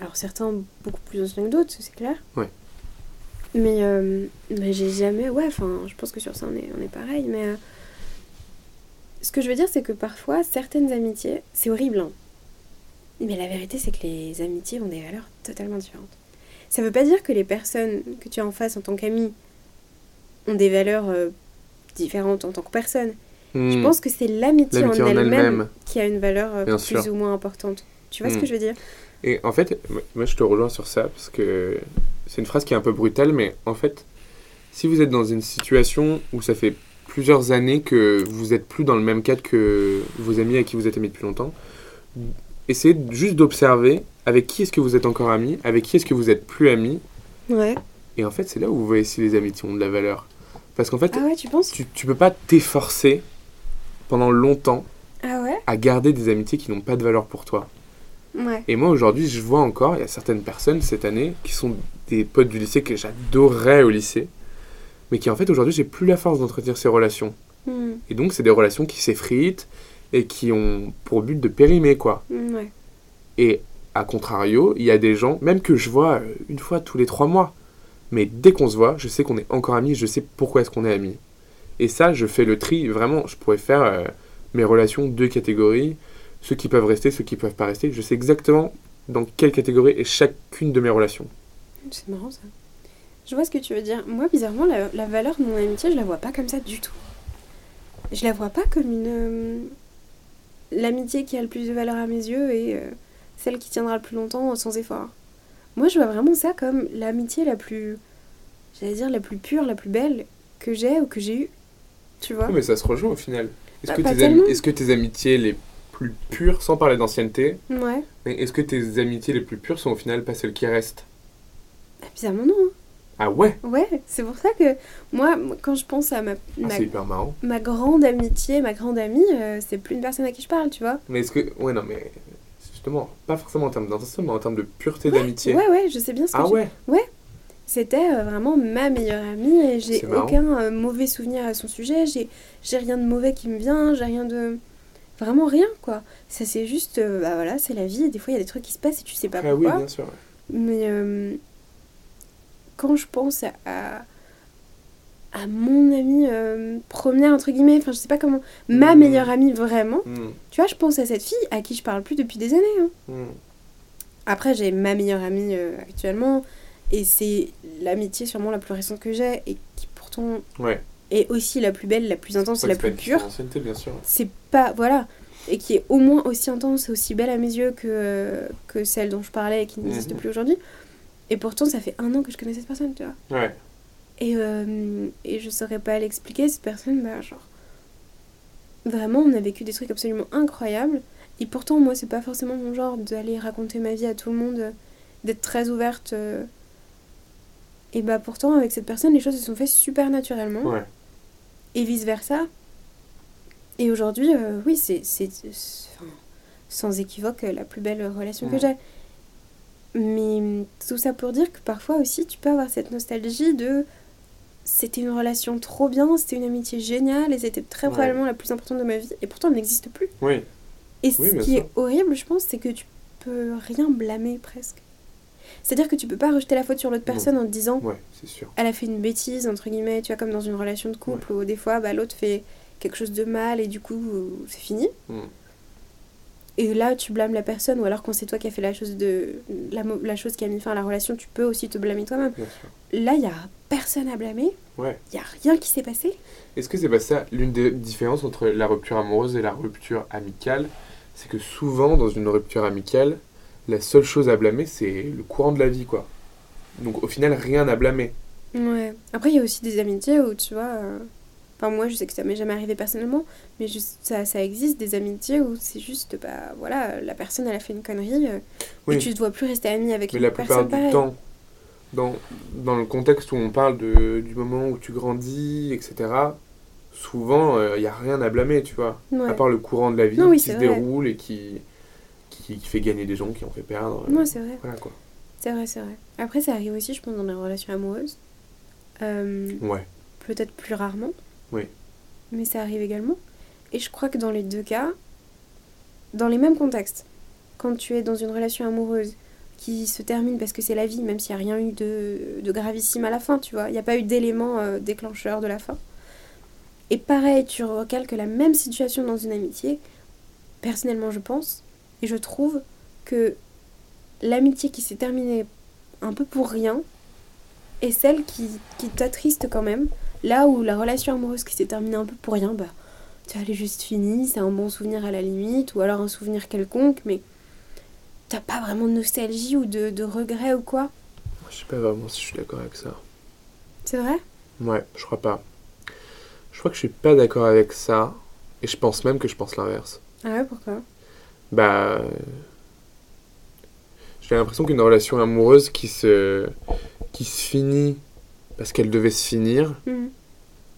Alors certains beaucoup plus anciens que d'autres, c'est clair. Ouais. Mais, euh, mais j'ai jamais... Ouais, enfin, je pense que sur ça, on est, on est pareil, mais... Euh, ce que je veux dire, c'est que parfois, certaines amitiés, c'est horrible, hein. Mais la vérité, c'est que les amitiés ont des valeurs totalement différentes. Ça veut pas dire que les personnes que tu as en face en tant qu'amis ont des valeurs euh, différentes en tant que personne. Je hmm. pense que c'est l'amitié en elle-même qui a une valeur euh, plus ou moins importante. Tu vois ce que hmm. je veux dire? Et en fait, moi je te rejoins sur ça parce que c'est une phrase qui est un peu brutale, mais en fait, si vous êtes dans une situation où ça fait plusieurs années que vous êtes plus dans le même cadre que vos amis avec qui vous êtes amis depuis longtemps, essayez juste d'observer avec qui est-ce que vous êtes encore amis, avec qui est-ce que vous êtes plus amis. Ouais. Et en fait, c'est là où vous voyez si les amitiés ont de la valeur. Parce qu'en fait, ah ouais, tu, penses? tu, tu peux pas t'efforcer pendant longtemps ah ouais? à garder des amitiés qui n'ont pas de valeur pour toi. Ouais. Et moi aujourd'hui, je vois encore, il y a certaines personnes cette année qui sont des potes du lycée que j'adorais au lycée, mais qui en fait aujourd'hui, j'ai plus la force d'entretenir ces relations. Hmm. Et donc, c'est des relations qui s'effritent et qui ont pour but de périmer, quoi. Hmm, ouais. Et à contrario, il y a des gens, même que je vois euh, une fois tous les trois mois, mais dès qu'on se voit, je sais qu'on est encore amis, je sais pourquoi est-ce qu'on est amis. Et ça, je fais le tri, vraiment, je pourrais faire euh, mes relations deux catégories, ceux qui peuvent rester, ceux qui peuvent pas rester. Je sais exactement dans quelle catégorie est chacune de mes relations. C'est marrant ça. Je vois ce que tu veux dire. Moi, bizarrement, la, valeur de mon amitié, je la vois pas comme ça du tout. Je la vois pas comme une. Euh, l'amitié qui a le plus de valeur à mes yeux et euh, celle qui tiendra le plus longtemps sans effort. Moi, je vois vraiment ça comme l'amitié la plus. J'allais dire la plus pure, la plus belle que j'ai ou que j'ai eue tu vois. mais ça se rejoint au final. Est-ce que, tes est que tes amitiés les plus pures, sans parler d'ancienneté, ouais. est-ce que tes amitiés les plus pures sont au final pas celles qui restent? Bah, Bizarrement non. Hein. Ah ouais? Ouais, c'est pour ça que moi, quand je pense à ma, ah, hyper marrant. ma grande amitié, ma grande amie, euh, c'est plus une personne à qui je parle, tu vois. Mais est-ce que. Ouais, non, mais. Justement, pas forcément en termes d'intention, mais en termes de pureté d'amitié. Ouais, ouais, je sais bien ce que Ah ouais? Ouais, c'était euh, vraiment ma meilleure amie et j'ai aucun euh, mauvais souvenir à son sujet. J'ai rien de mauvais qui me vient, j'ai rien de. Vraiment rien, quoi. Ça, c'est juste. Euh, bah voilà, c'est la vie. des fois, il y a des trucs qui se passent et tu sais pas ah pourquoi. oui, bien sûr. Mais quand je pense à, à, mon amie première, entre guillemets, enfin, je sais pas comment. Ma hmm. meilleure amie, vraiment. Hmm. Tu vois, je pense à cette fille à qui je parle plus depuis des années. Hein. Hmm. Après, j'ai ma meilleure amie actuellement et c'est l'amitié sûrement la plus récente que j'ai et qui pourtant est aussi la plus belle, la plus intense et la plus pure. C'est pas. Voilà. Et qui est au moins aussi intense et aussi belle à mes yeux que, que celle dont je parlais et qui n'existe mhm. plus aujourd'hui. Et pourtant, ça fait un an que je connais cette personne, tu vois. Ouais. Et, euh, et je saurais pas l'expliquer, cette personne, bah, genre. Vraiment, on a vécu des trucs absolument incroyables. Et pourtant, moi, c'est pas forcément mon genre d'aller raconter ma vie à tout le monde, d'être très ouverte. Euh, et bah pourtant, avec cette personne, les choses se sont faites super naturellement. Ouais. Et vice-versa. Et aujourd'hui, euh, oui, c'est sans équivoque la plus belle relation que j'ai. Mais tout ça pour dire que parfois aussi, tu peux avoir cette nostalgie de c'était une relation trop bien, c'était une amitié géniale et c'était très probablement la plus importante de ma vie et pourtant elle n'existe plus. Oui. Et ce qui est horrible, je pense, c'est que tu peux rien blâmer presque. C'est-à-dire que tu peux pas rejeter la faute sur l'autre personne en te disant ouais, sûr. elle a fait une bêtise, entre guillemets, tu vois, comme dans une relation de couple où des fois bah, l'autre fait quelque chose de mal et du coup c'est fini. Mm. Et là tu blâmes la personne ou alors quand c'est toi qui as fait la chose, de, la, la, chose qui a mis fin à la relation, tu peux aussi te blâmer toi-même. Là il y a personne à blâmer. Ouais. Il n'y a rien qui s'est passé. Est-ce que c'est pas ça l'une des différences entre la rupture amoureuse et la rupture amicale? C'est que souvent, dans une rupture amicale, la seule chose à blâmer, c'est le courant de la vie, quoi. Donc au final, rien à blâmer. Ouais. Après, il y a aussi des amitiés où, tu vois. euh, Enfin, moi, je sais que ça m'est jamais arrivé personnellement, mais juste, ça, ça existe des amitiés où c'est juste, bah voilà, la personne, elle a fait une connerie, euh, Oui. et tu ne dois plus rester ami avec Mais une la plupart personne du temps, dans, dans le contexte où on parle de, du moment où tu grandis, etc., souvent, il n'y a rien à blâmer, tu vois. Ouais. À part le courant de la vie Non, oui, qui se vrai. déroule et qui, qui, qui fait gagner des gens, qui en fait perdre. Ouais, c'est vrai. Voilà, quoi. C'est vrai, c'est vrai. Après, ça arrive aussi, je pense, dans les relations amoureuses. Euh, Ouais. Peut-être plus rarement. Oui. Mais ça arrive également. Et je crois que dans les deux cas, dans les mêmes contextes, quand tu es dans une relation amoureuse qui se termine parce que c'est la vie, même s'il n'y a rien eu de, de gravissime à la fin, tu vois, il n'y a pas eu d'élément euh, déclencheur de la fin. Et pareil, tu recalques la même situation dans une amitié. Personnellement, je pense, et je trouve que l'amitié qui s'est terminée un peu pour rien est celle qui, qui t'attriste quand même. Là où la relation amoureuse qui s'est terminée un peu pour rien, bah, tu elle est juste finie, c'est un bon souvenir à la limite, ou alors un souvenir quelconque, mais t'as pas vraiment de nostalgie ou de, de regret ou quoi? Je sais pas vraiment si je suis d'accord avec ça. C'est vrai? Ouais, je crois pas. Je crois que je suis pas d'accord avec ça. Et je pense même que je pense l'inverse. Ah ouais, pourquoi? Bah. J'ai l'impression qu'une relation amoureuse qui se. qui se finit parce qu'elle devait se finir, Mhm.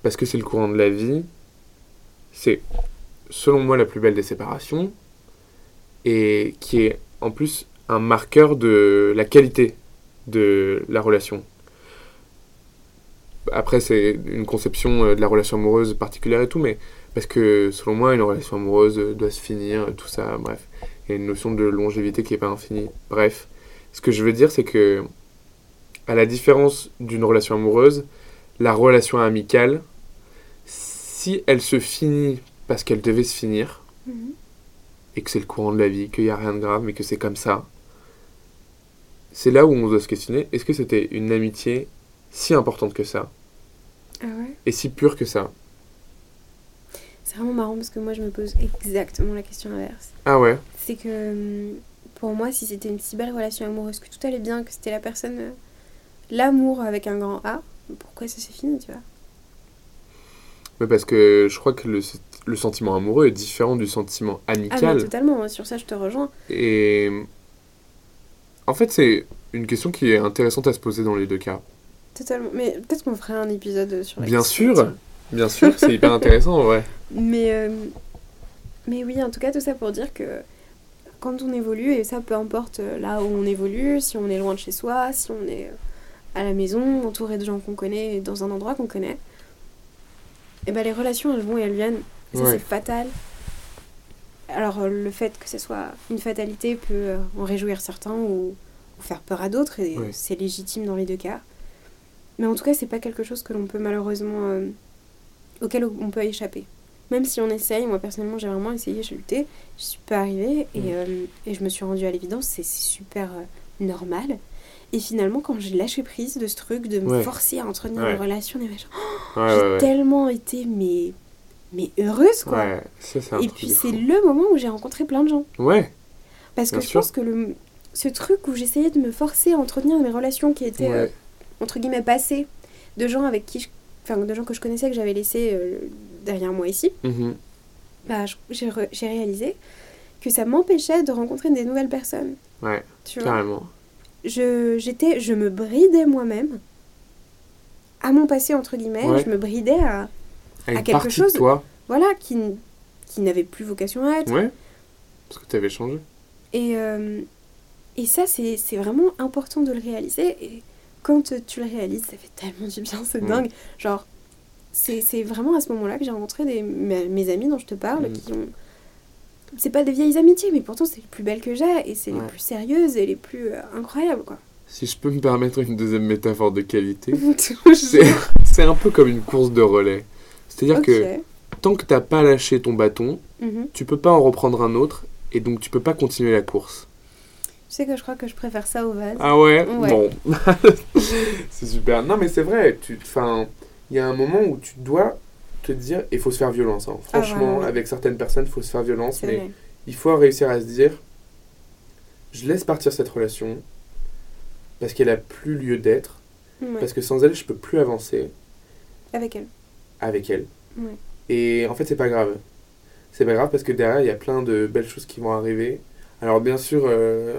parce que c'est le courant de la vie, c'est, selon moi, la plus belle des séparations. Et qui est en plus un marqueur de la qualité de la relation. Après, c'est une conception euh, de la relation amoureuse particulière et tout, mais parce que selon moi, une relation amoureuse euh, doit se finir, tout ça, bref. Il y a une notion de longévité qui n'est pas infinie. Bref, ce que je veux dire, c'est que, à la différence d'une relation amoureuse, la relation amicale, si elle se finit parce qu'elle devait se finir, Mhm. et que c'est le courant de la vie, qu'il n'y a rien de grave, mais que c'est comme ça, c'est là où on doit se questionner, est-ce que c'était une amitié si importante que ça, Ah ouais? et si pure que ça? C'est vraiment marrant parce que moi je me pose exactement la question inverse. Ah ouais C'est que hum, pour moi, si c'était une si belle relation amoureuse, que tout allait bien, que c'était la personne. euh, L'amour avec un grand A, pourquoi ça s'est fini, tu vois? Mais parce que je crois que le, le sentiment amoureux est différent du sentiment Ah, mais amical. totalement, sur ça je te rejoins. et en fait, c'est une question qui est intéressante à se poser dans les deux cas. Totalement. Mais peut-être qu'on ferait un épisode sur la Bien question, sûr, tiens. Bien sûr, c'est hyper intéressant en vrai. Mais, euh, mais oui, en tout cas, tout ça pour dire que quand on évolue, et ça peu importe euh, là où on évolue, si on est loin de chez soi, si on est euh, à la maison, entouré de gens qu'on connaît, dans un endroit qu'on connaît, et ben les relations elles vont et elles viennent. Ça Ouais. c'est fatal. Alors le fait que ce soit une fatalité peut en réjouir certains ou, ou faire peur à d'autres, et Ouais. c'est légitime dans les deux cas. Mais en tout cas, c'est pas quelque chose que l'on peut malheureusement. euh, auquel on peut échapper. Même si on essaye, moi personnellement j'ai vraiment essayé, j'ai lutté, je suis pas arrivée et, Mm. euh, et je me suis rendue à l'évidence, c'est super euh, normal. Et finalement, quand j'ai lâché prise de ce truc, de me Ouais. forcer à entretenir Ouais. une relation, des machins, Ouais, j'ai tellement été mais, mais heureuse quoi. Ça et puis c'est le moment où j'ai rencontré plein de gens. Ouais, Parce que je sûr. pense que le, ce truc où j'essayais de me forcer à entretenir mes relations qui étaient euh, entre guillemets passées, de gens avec qui je- enfin de gens que je connaissais que j'avais laissé euh, derrière moi ici, Mhm. bah, j'ai réalisé que ça m'empêchait de rencontrer des nouvelles personnes. Ouais, Tu vois carrément. je, j'étais, je me bridais moi-même à mon passé, entre guillemets. Ouais. Je me bridais à, À une quelque chose- toi. voilà, qui, qui n'avait plus vocation à être. Ouais, parce que tu avais changé. Et, euh, et ça, c'est, c'est vraiment important de le réaliser. Et quand tu le réalises, ça fait tellement du bien, c'est Mm. dingue. Genre, c'est, c'est vraiment à ce moment-là que j'ai rencontré des, mes, mes amis dont je te parle, Mm. qui ont... C'est pas des vieilles amitiés, mais pourtant c'est les plus belles que j'ai, et c'est les plus sérieuses et les plus euh, incroyables, quoi. Si je peux me permettre une deuxième métaphore de qualité, *laughs* c'est un peu comme une course de relais. C'est-à-dire que tant que t'as pas lâché ton bâton, Mhm. tu peux pas en reprendre un autre et donc tu peux pas continuer la course. Tu sais que je crois que je préfère ça au vase. Ah ouais, Bon. *laughs* c'est super. Non, mais c'est vrai. Il y a un moment où tu dois te dire, il faut se faire violence. Hein. Ah, Franchement, avec certaines personnes, il faut se faire violence. Mais il faut réussir à se dire, je laisse partir cette relation parce qu'elle a plus lieu d'être. Parce que sans elle, je peux plus avancer. Avec elle. Avec elle. Et en fait, c'est pas grave. C'est pas grave parce que derrière, il y a plein de belles choses qui vont arriver. Alors, bien sûr, euh,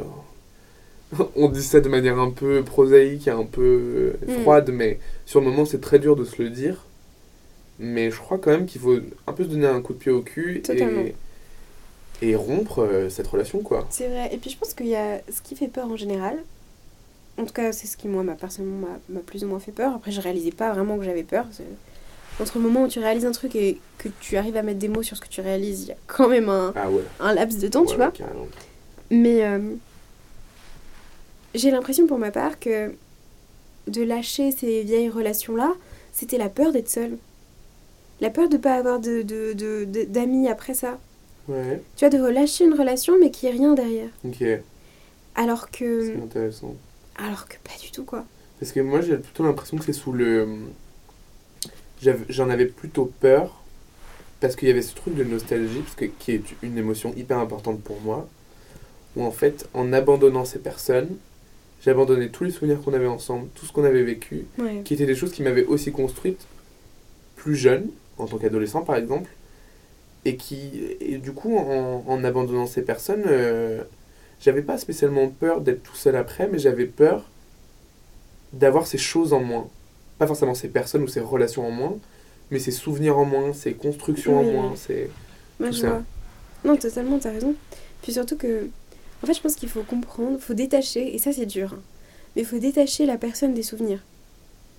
*laughs* on dit ça de manière un peu prosaïque, un peu mm. froide, mais sur le moment, c'est très dur de se le dire. Mais je crois quand même qu'il faut un peu se donner un coup de pied au cul et, et rompre euh, cette relation, quoi. C'est vrai. Et puis, je pense qu'il y a ce qui fait peur en général. En tout cas, c'est ce qui, moi, m'a personnellement m'a plus ou moins fait peur. Après, je réalisais pas vraiment que j'avais peur entre le moment où tu réalises un truc et que tu arrives à mettre des mots sur ce que tu réalises, il y a quand même un, ah un laps de temps, tu vois. Mais euh, j'ai l'impression pour ma part que de lâcher ces vieilles relations-là, c'était la peur d'être seule. La peur de ne pas avoir d'amis de, de, après ça. Ouais. Tu vois, de relâcher une relation mais qu'il n'y ait rien derrière. Ok. Alors que. C'est intéressant. Alors que pas du tout, quoi. Parce que moi, j'ai plutôt l'impression que c'est sous le j'en avais plutôt peur parce qu'il y avait ce truc de nostalgie, parce que, qui est une émotion hyper importante pour moi, où en fait, en abandonnant ces personnes, j'abandonnais tous les souvenirs qu'on avait ensemble, tout ce qu'on avait vécu, qui étaient des choses qui m'avaient aussi construite plus jeune, en tant qu'adolescent par exemple, et qui, et du coup, en, en abandonnant ces personnes, euh, j'avais pas spécialement peur d'être tout seul après, mais j'avais peur d'avoir ces choses en moins pas forcément ces personnes ou ces relations en moins, mais ces souvenirs en moins, ces constructions en moins, c'est tout ça. Non, totalement, t'as raison. Puis surtout que, en fait, je pense qu'il faut comprendre, faut détacher, et ça c'est dur, hein, mais il faut détacher la personne des souvenirs.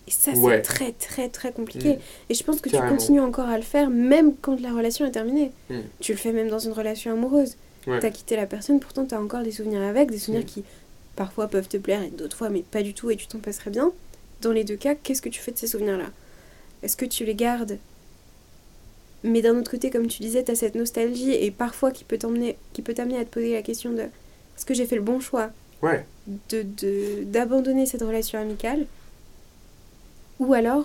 Et ça, c'est très, très, très compliqué. Mm. Et je pense que tu continues encore à le faire, même quand la relation est terminée. Mm. Tu le fais même dans une relation amoureuse. Ouais. T'as quitté la personne, pourtant t'as encore des souvenirs avec, des souvenirs mm. qui parfois peuvent te plaire et d'autres fois, mais pas du tout, et tu t'en passerais bien dans les deux cas, qu'est-ce que tu fais de ces souvenirs-là? Est-ce que tu les gardes? Mais d'un autre côté, comme tu disais, tu as cette nostalgie et parfois qui peut t'emmener, qui peut t'amener à te poser la question de est-ce que j'ai fait le bon choix ouais. de, d'abandonner cette relation amicale Ou alors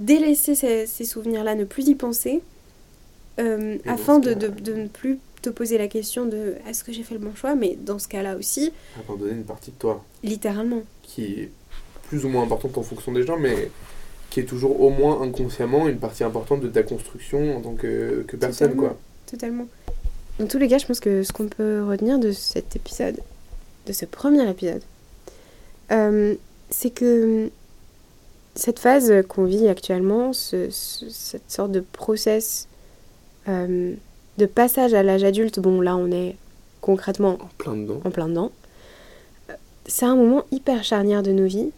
délaisser ces, souvenirs-là, ne plus y penser, euh, afin de, de, ne plus te poser la question de est-ce que j'ai fait le bon choix? Mais dans ce cas-là aussi... Abandonner une partie de toi. Littéralement. Qui plus ou moins importante en fonction des gens, mais qui est toujours au moins inconsciemment une partie importante de ta construction en tant que, que personne. Totalement. Quoi. Totalement. Dans tous les cas, je pense que ce qu'on peut retenir de cet épisode, de ce premier épisode, euh, c'est que cette phase qu'on vit actuellement, ce, cette sorte de process euh, de passage à l'âge adulte, bon là on est concrètement en plein dedans, en plein dedans c'est un moment hyper charnière de nos vies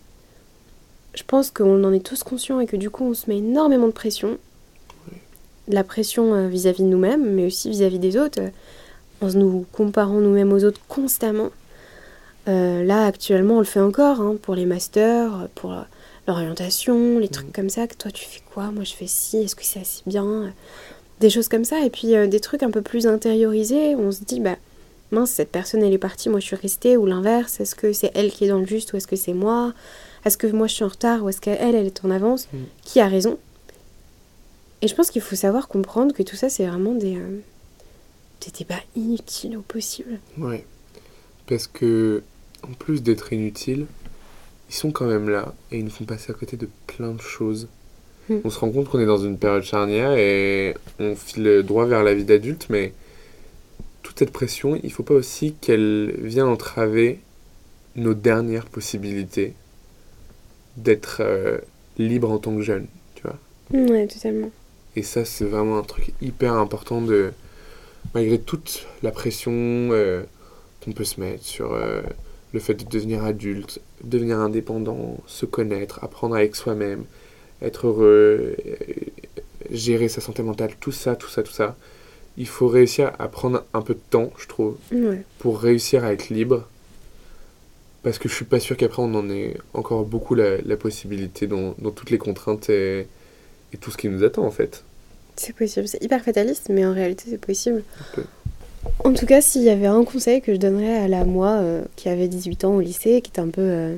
je pense qu'on en est tous conscients et que du coup on se met énormément de pression. La pression euh, vis-à-vis de nous-mêmes, mais aussi vis-à-vis des autres, euh, en nous comparant nous-mêmes aux autres constamment. Euh, là, actuellement, on le fait encore hein, pour les masters, pour l'orientation, les trucs comme ça. Que toi, tu fais quoi? Moi, je fais ci. Est-ce que c'est assez bien? Des choses comme ça. Et puis, des trucs un peu plus intériorisés. On se dit, bah, mince, cette personne, elle est partie, moi, je suis restée. Ou l'inverse. Est-ce que c'est elle qui est dans le juste ou est-ce que c'est moi? Est-ce que moi je suis en retard ou est-ce qu'elle, elle est en avance? Mm. Qui a raison? Et je pense qu'il faut savoir comprendre que tout ça, c'est vraiment des, euh, des débats inutiles au possible. Ouais. Parce que, en plus d'être inutiles, ils sont quand même là et ils nous font passer à côté de plein de choses. Mm. On se rend compte qu'on est dans une période charnière et on file droit vers la vie d'adulte, mais toute cette pression, il ne faut pas aussi qu'elle vienne entraver nos dernières possibilités d'être euh, libre en tant que jeune, tu vois. Ouais, totalement. Et ça, c'est vraiment un truc hyper important de, malgré toute la pression euh, qu'on peut se mettre sur euh, le fait de devenir adulte, devenir indépendant, se connaître, apprendre avec soi-même, être heureux, gérer sa santé mentale, tout ça, tout ça, tout ça. Il faut réussir à prendre un peu de temps, je trouve, pour réussir à être libre parce que je suis pas sûr qu'après on en ait encore beaucoup la, possibilité dans, toutes les contraintes et, tout ce qui nous attend en fait. C'est possible, c'est hyper fataliste, mais en réalité c'est possible. En tout cas, s'il y avait un conseil que je donnerais à la moi euh, qui avait 18 ans au lycée, qui était un peu, euh,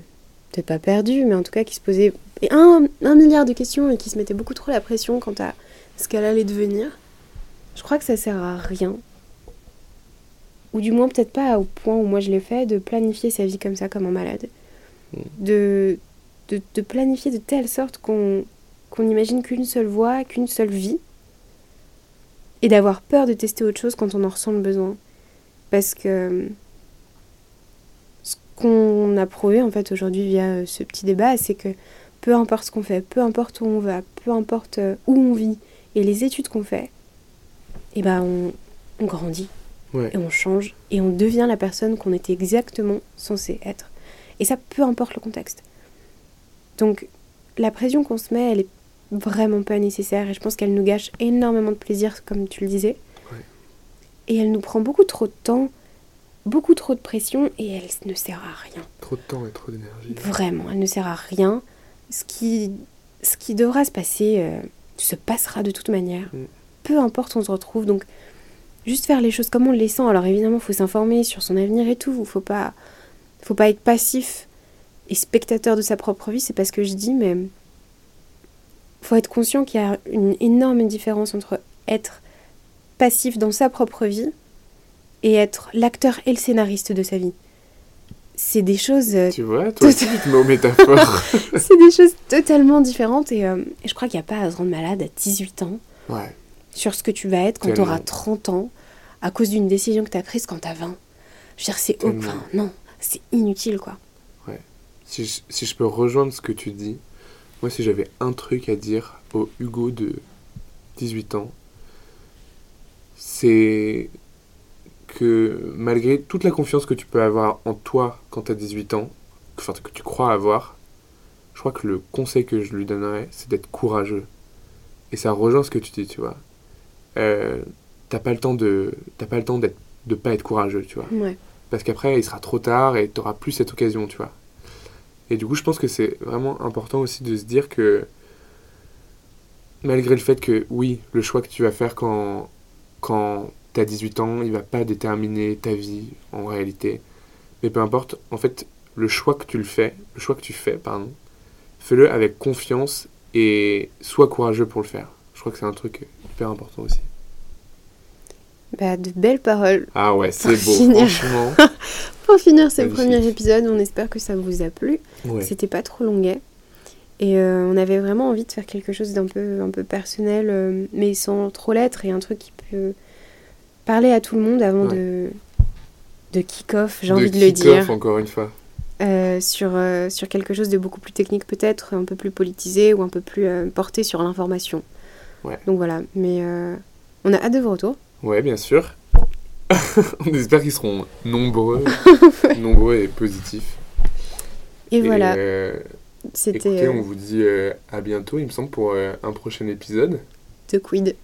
peut-être pas perdue, mais en tout cas qui se posait un, un, milliard de questions et qui se mettait beaucoup trop la pression quant à ce qu'elle allait devenir, je crois que ça sert à rien. Ou du moins peut-être pas au point où moi je l'ai fait, de planifier sa vie comme ça, comme un malade. Mm. De, de, de, planifier de telle sorte qu'on qu'on n'imagine qu'une seule voie, qu'une seule vie et d'avoir peur de tester autre chose quand on en ressent le besoin. Parce que ce qu'on a prouvé en fait aujourd'hui via ce petit débat, c'est que peu importe ce qu'on fait, peu importe où on va, peu importe euh, où on vit et les études qu'on fait, et eh ben on, grandit et on change et on devient la personne qu'on était exactement censé être. Et ça, peu importe le contexte. Donc la pression qu'on se met, elle est vraiment pas nécessaire et je pense qu'elle nous gâche énormément de plaisir, comme tu le disais. Et elle nous prend beaucoup trop de temps, beaucoup trop de pression et elle ne sert à rien. Trop de temps et trop d'énergie. Vraiment, elle ne sert à rien. Ce qui, ce qui devra se passer euh, se passera de toute manière. Mm. Peu importe on se retrouve. Donc, juste faire les choses comme on les sent. Alors évidemment, il faut s'informer sur son avenir et tout. Il faut pas, faut pas être passif et spectateur de sa propre vie. C'est pas ce que je dis, mais faut être conscient qu'il y a une énorme différence entre être passif dans sa propre vie et être l'acteur et le scénariste de sa vie. C'est des choses. Euh, tu vois, toi aussi, *laughs* tu te mets aux métaphores. *laughs* c'est des choses totalement différentes et, euh, je crois qu'il n'y a pas à se rendre malade à 18 ans ouais. sur ce que tu vas être quand tu auras 30 ans à cause d'une décision que tu as prise quand tu as 20. Je veux dire, c'est. Enfin, non, c'est inutile quoi. Ouais. Si je, si je peux rejoindre ce que tu dis, moi, si j'avais un truc à dire au Hugo de 18 ans, c'est que malgré toute la confiance que tu peux avoir en toi quand tu as 18 ans, enfin, que tu crois avoir, je crois que le conseil que je lui donnerais, c'est d'être courageux. Et ça rejoint ce que tu dis, tu vois. Euh, t'as pas le temps de t'as pas le temps d'être de pas être courageux, tu vois. Parce qu'après, il sera trop tard et tu plus cette occasion, tu vois. Et du coup, je pense que c'est vraiment important aussi de se dire que malgré le fait que oui, le choix que tu vas faire quand, quand tu as 18 ans, il va pas déterminer ta vie en réalité. Mais peu importe, en fait, le choix que tu le fais, le choix que tu fais, pardon, fais-le avec confiance et sois courageux pour le faire. Je crois que c'est un truc hyper important aussi. Bah, de belles paroles. Ah ouais, c'est beau, franchement. *laughs* pour finir ce premier épisode, on espère que ça vous a plu. C'était pas trop longuet. Et euh, on avait vraiment envie de faire quelque chose d'un peu, un peu personnel, euh, mais sans trop l'être, et un truc qui peut parler à tout le monde avant de, de kick-off, j'ai envie de le dire. encore une fois. Euh, sur, sur quelque chose de beaucoup plus technique peut-être, un peu plus politisé ou un peu plus porté sur l'information. Ouais. Donc voilà, mais on a hâte de vos retours. Ouais, bien sûr. *laughs* on espère qu'ils seront nombreux, *laughs* nombreux et positifs. Et, voilà. Euh, C'était. Écoutez, euh, on vous dit euh, à bientôt, il me semble, pour un prochain épisode. De Quid.